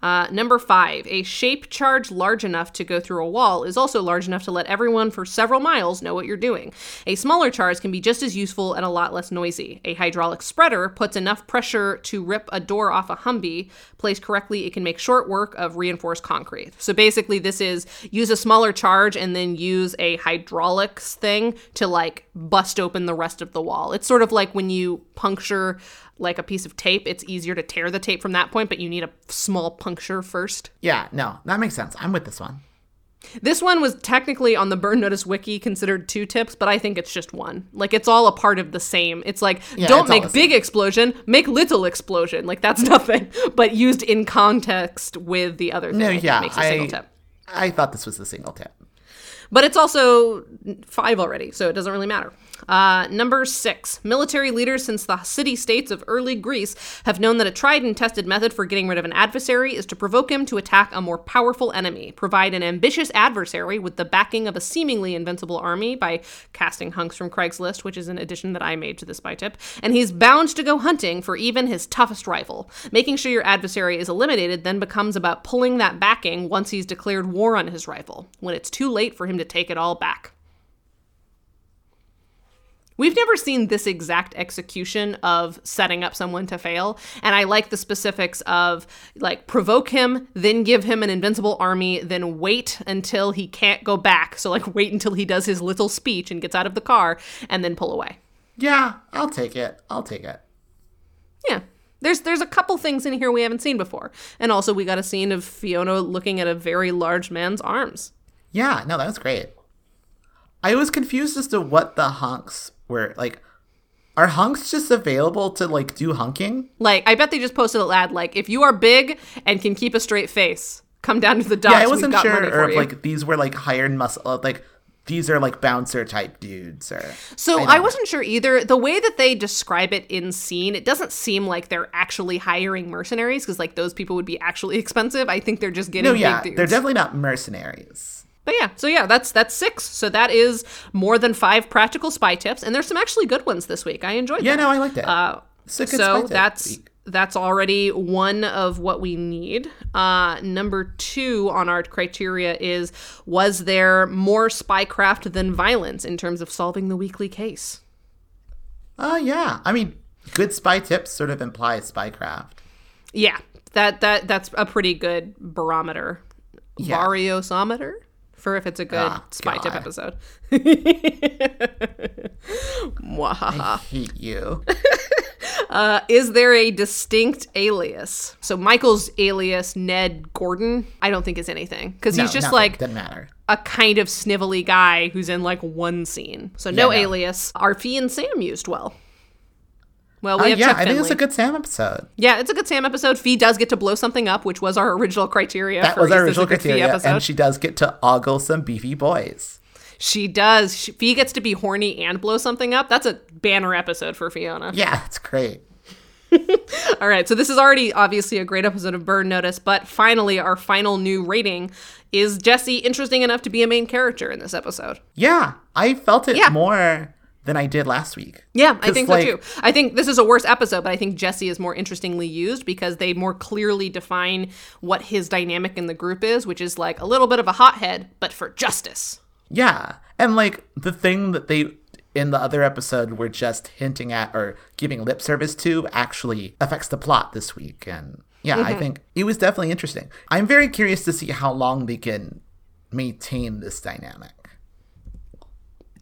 Uh, number five, a shape charge large enough to go through a wall is also large enough to let everyone for several miles know what you're doing. A smaller charge can be just as useful and a lot less noisy. A hydraulic spreader puts enough pressure to rip a door off a Humvee. Placed correctly, it can make short work of reinforced concrete. So basically, this is use a smaller charge and then use a hydraulics thing to like bust open the rest of the wall. It's sort of like when you puncture like a piece of tape, it's easier to tear the tape from that point, but you need a small puncture first. Yeah, no, that makes sense. I'm with this one. This one was technically on the Burn Notice wiki considered two tips, but I think it's just one. Like it's all a part of the same. It's like Yeah, don't it's make big explosion, make little explosion. Like that's nothing, but used in context with the other thing. No, yeah, makes a single I, tip. I thought this was the single tip. But it's also five already, so it doesn't really matter. Uh, number six, military leaders since the city states of early Greece have known that a tried and tested method for getting rid of an adversary is to provoke him to attack a more powerful enemy. Provide an ambitious adversary with the backing of a seemingly invincible army by casting hunks from Craigslist, which is an addition that I made to this spy tip, and he's bound to go hunting for even his toughest rival. Making sure your adversary is eliminated then becomes about pulling that backing once he's declared war on his rival, when it's too late for him to take it all back. We've never seen this exact execution of setting up someone to fail, and I like the specifics of like provoke him, then give him an invincible army, then wait until he can't go back. So like wait until he does his little speech and gets out of the car and then pull away. Yeah, I'll take it. I'll take it. Yeah. There's there's a couple things in here we haven't seen before. And also we got a scene of Fiona looking at a very large man's arms. Yeah, no, that was great. I was confused as to what the honks were like. Are hunks just available to like do hunking? Like, I bet they just posted a ad like, if you are big and can keep a straight face, come down to the docks. Yeah, I wasn't sure or if you." like these were like hired muscle like these are like bouncer type dudes or So don't I, wasn't sure either. The way that they describe it in scene, it doesn't seem like they're actually hiring mercenaries because like those people would be actually expensive. I think they're just getting No, yeah, big dudes. they're definitely not mercenaries. But yeah, so yeah, that's that's six. So that is more than five practical spy tips, and there's some actually good ones this week. I enjoyed. Yeah, that. no, I like that. Uh, It's a spy so that's that's already one of what we need. Uh, number two on our criteria is was there more spycraft than violence in terms of solving the weekly case? Oh yeah, I mean, good spy tips sort of imply spycraft. Yeah, that that that's a pretty good barometer. Yeah. Variosometer for if it's a good Ah, spy tip episode. Mwahaha. I hate you. Uh, is there a distinct alias? So Michael's alias, Ned Gordon, I don't think is anything because he's just nothing. like doesn't matter. a kind of snivelly guy who's in like one scene. So no, Yeah, no. alias. Are and Sam used well? Well, we Uh, have yeah, Chuck I think it's a good Sam episode. yeah, it's a good Sam episode. Fee does get to blow something up, which was our original criteria. That for was our is this a original criteria, and she does get to ogle some beefy boys. She does. She, Fee gets to be horny and blow something up. That's a banner episode for Fiona. Yeah, it's great. All right, so this is already obviously a great episode of Burn Notice, but finally, our final new rating is Jesse interesting enough to be a main character in this episode? Yeah, I felt it Yeah. more than I did last week. Yeah, I think like, so too. I think this is a worse episode, but I think Jesse is more interestingly used because they more clearly define what his dynamic in the group is, which is like a little bit of a hothead, but for justice. Yeah. And like the thing that they in the other episode were just hinting at or giving lip service to actually affects the plot this week. And yeah, I mm-hmm. think it was definitely interesting. I'm very curious to see how long they can maintain this dynamic.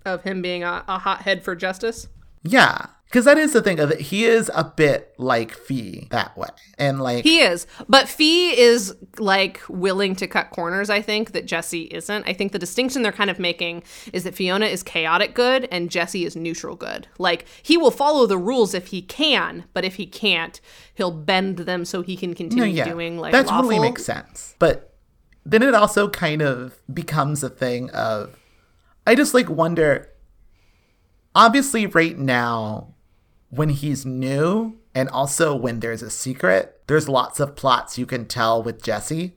Of him being a, a hothead for justice. Yeah. Because that is the thing of it. He is a bit like Fee that way. And like He is. But Fee is like willing to cut corners, I think, that Jesse isn't. I think the distinction they're kind of making is that Fiona is chaotic good and Jesse is neutral good. Like he will follow the rules if he can, but if he can't, he'll bend them so he can continue No, yeah, doing like that lawful. totally makes sense. But then it also kind of becomes a thing of, I just like wonder. Obviously, right now, when he's new, and also when there's a secret, there's lots of plots you can tell with Jesse.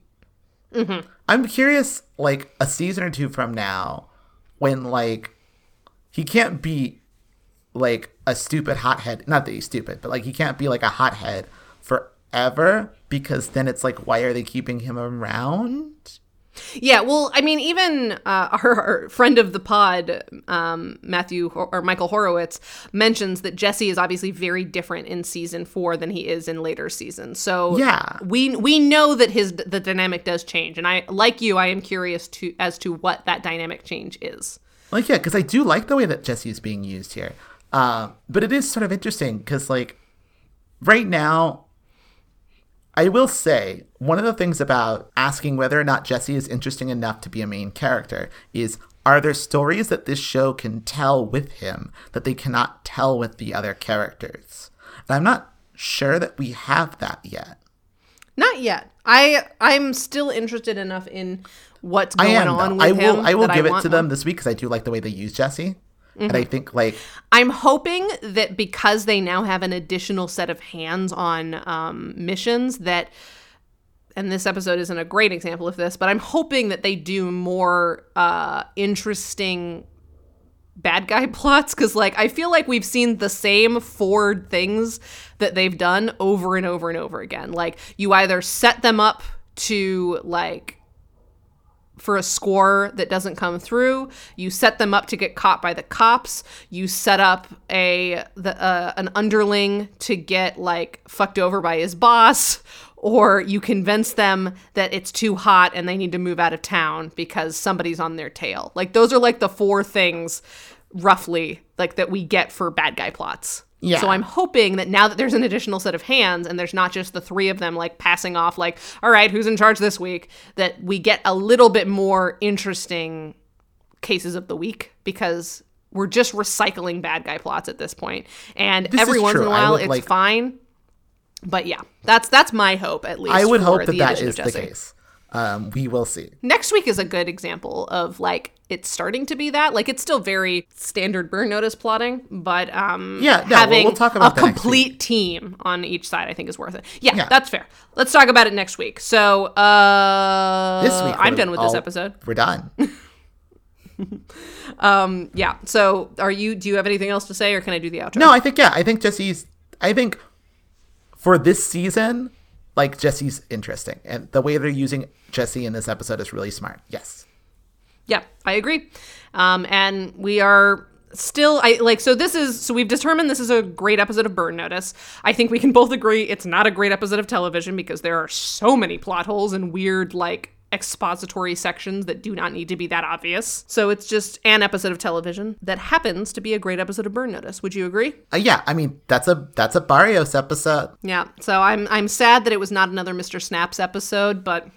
Mm-hmm. I'm curious, like a season or two from now, when like he can't be like a stupid hothead. Not that he's stupid, but like he can't be like a hothead forever because then it's like, why are they keeping him around? Yeah, well, I mean, even uh, our, our friend of the pod, um, Matthew or Michael Horowitz, mentions that Jesse is obviously very different in season four than he is in later seasons. So Yeah. we we know that his the dynamic does change, and I like you, I am curious to as to what that dynamic change is. Like, yeah, because I do like the way that Jesse is being used here. Uh, but it is sort of interesting because, like, right now, I will say one of the things about asking whether or not Jesse is interesting enough to be a main character is are there stories that this show can tell with him that they cannot tell with the other characters? And I'm not sure that we have that yet. Not yet. I I'm still interested enough in what's I going am. on though. with I will. him. I will give it to them this week because I do like the way they use Jesse, and I think like I'm hoping that because they now have an additional set of hands on um, missions that, and this episode isn't a great example of this, but I'm hoping that they do more uh, interesting bad guy plots. Because like i feel like we've seen the same four things that they've done over and over and over again. Like you either set them up to like for a score that doesn't come through. You set them up to get caught by the cops. You set up a the, uh, an underling to get like fucked over by his boss, or you convince them that it's too hot and they need to move out of town because somebody's on their tail. Like those are like the four things roughly like that we get for bad guy plots. Yeah. So I'm hoping that now that there's an additional set of hands and there's not just the three of them like passing off like, all right, who's in charge this week, that we get a little bit more interesting cases of the week because we're just recycling bad guy plots at this point. And This every is once in a while would it's like- fine. But yeah, that's that's my hope at least. I would hope that that addition the case. Um, we will see. Next week is a good example of like it's starting to be that. Like it's still very standard burn notice plotting, but um Yeah, no, we'll- having we'll talk about a complete team on each side I think is worth it. Yeah, Yeah. that's fair. Let's talk about it next week. So uh This week, I'm done with this episode. We're done. Yeah. So are you do you have anything else to say or can I do the outro? No, I think yeah. I think Jesse's. I think for this season, like Jesse's interesting, and the way they're using Jesse in this episode is really smart. Yes. Yeah, I agree. Um, and we are still I like so this is so we've determined this is a great episode of Burn Notice. I think we can both agree it's not a great episode of television because there are so many plot holes and weird like expository sections that do not need to be that obvious. So it's just an episode of television that happens to be a great episode of Burn Notice. Would you agree? Uh, yeah. I mean, that's a that's a Barrios episode. Yeah. So I'm I'm sad that it was not another Mr. Snaps episode, but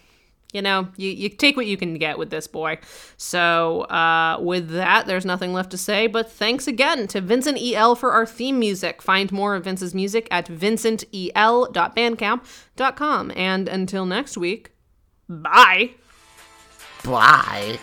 you know, you, you take what you can get with this boy. So uh, with that, there's nothing left to say. But thanks again to Vincent EL for our theme music. Find more of Vince's music at vincentel.bandcamp.com. And until next week, bye. Bye.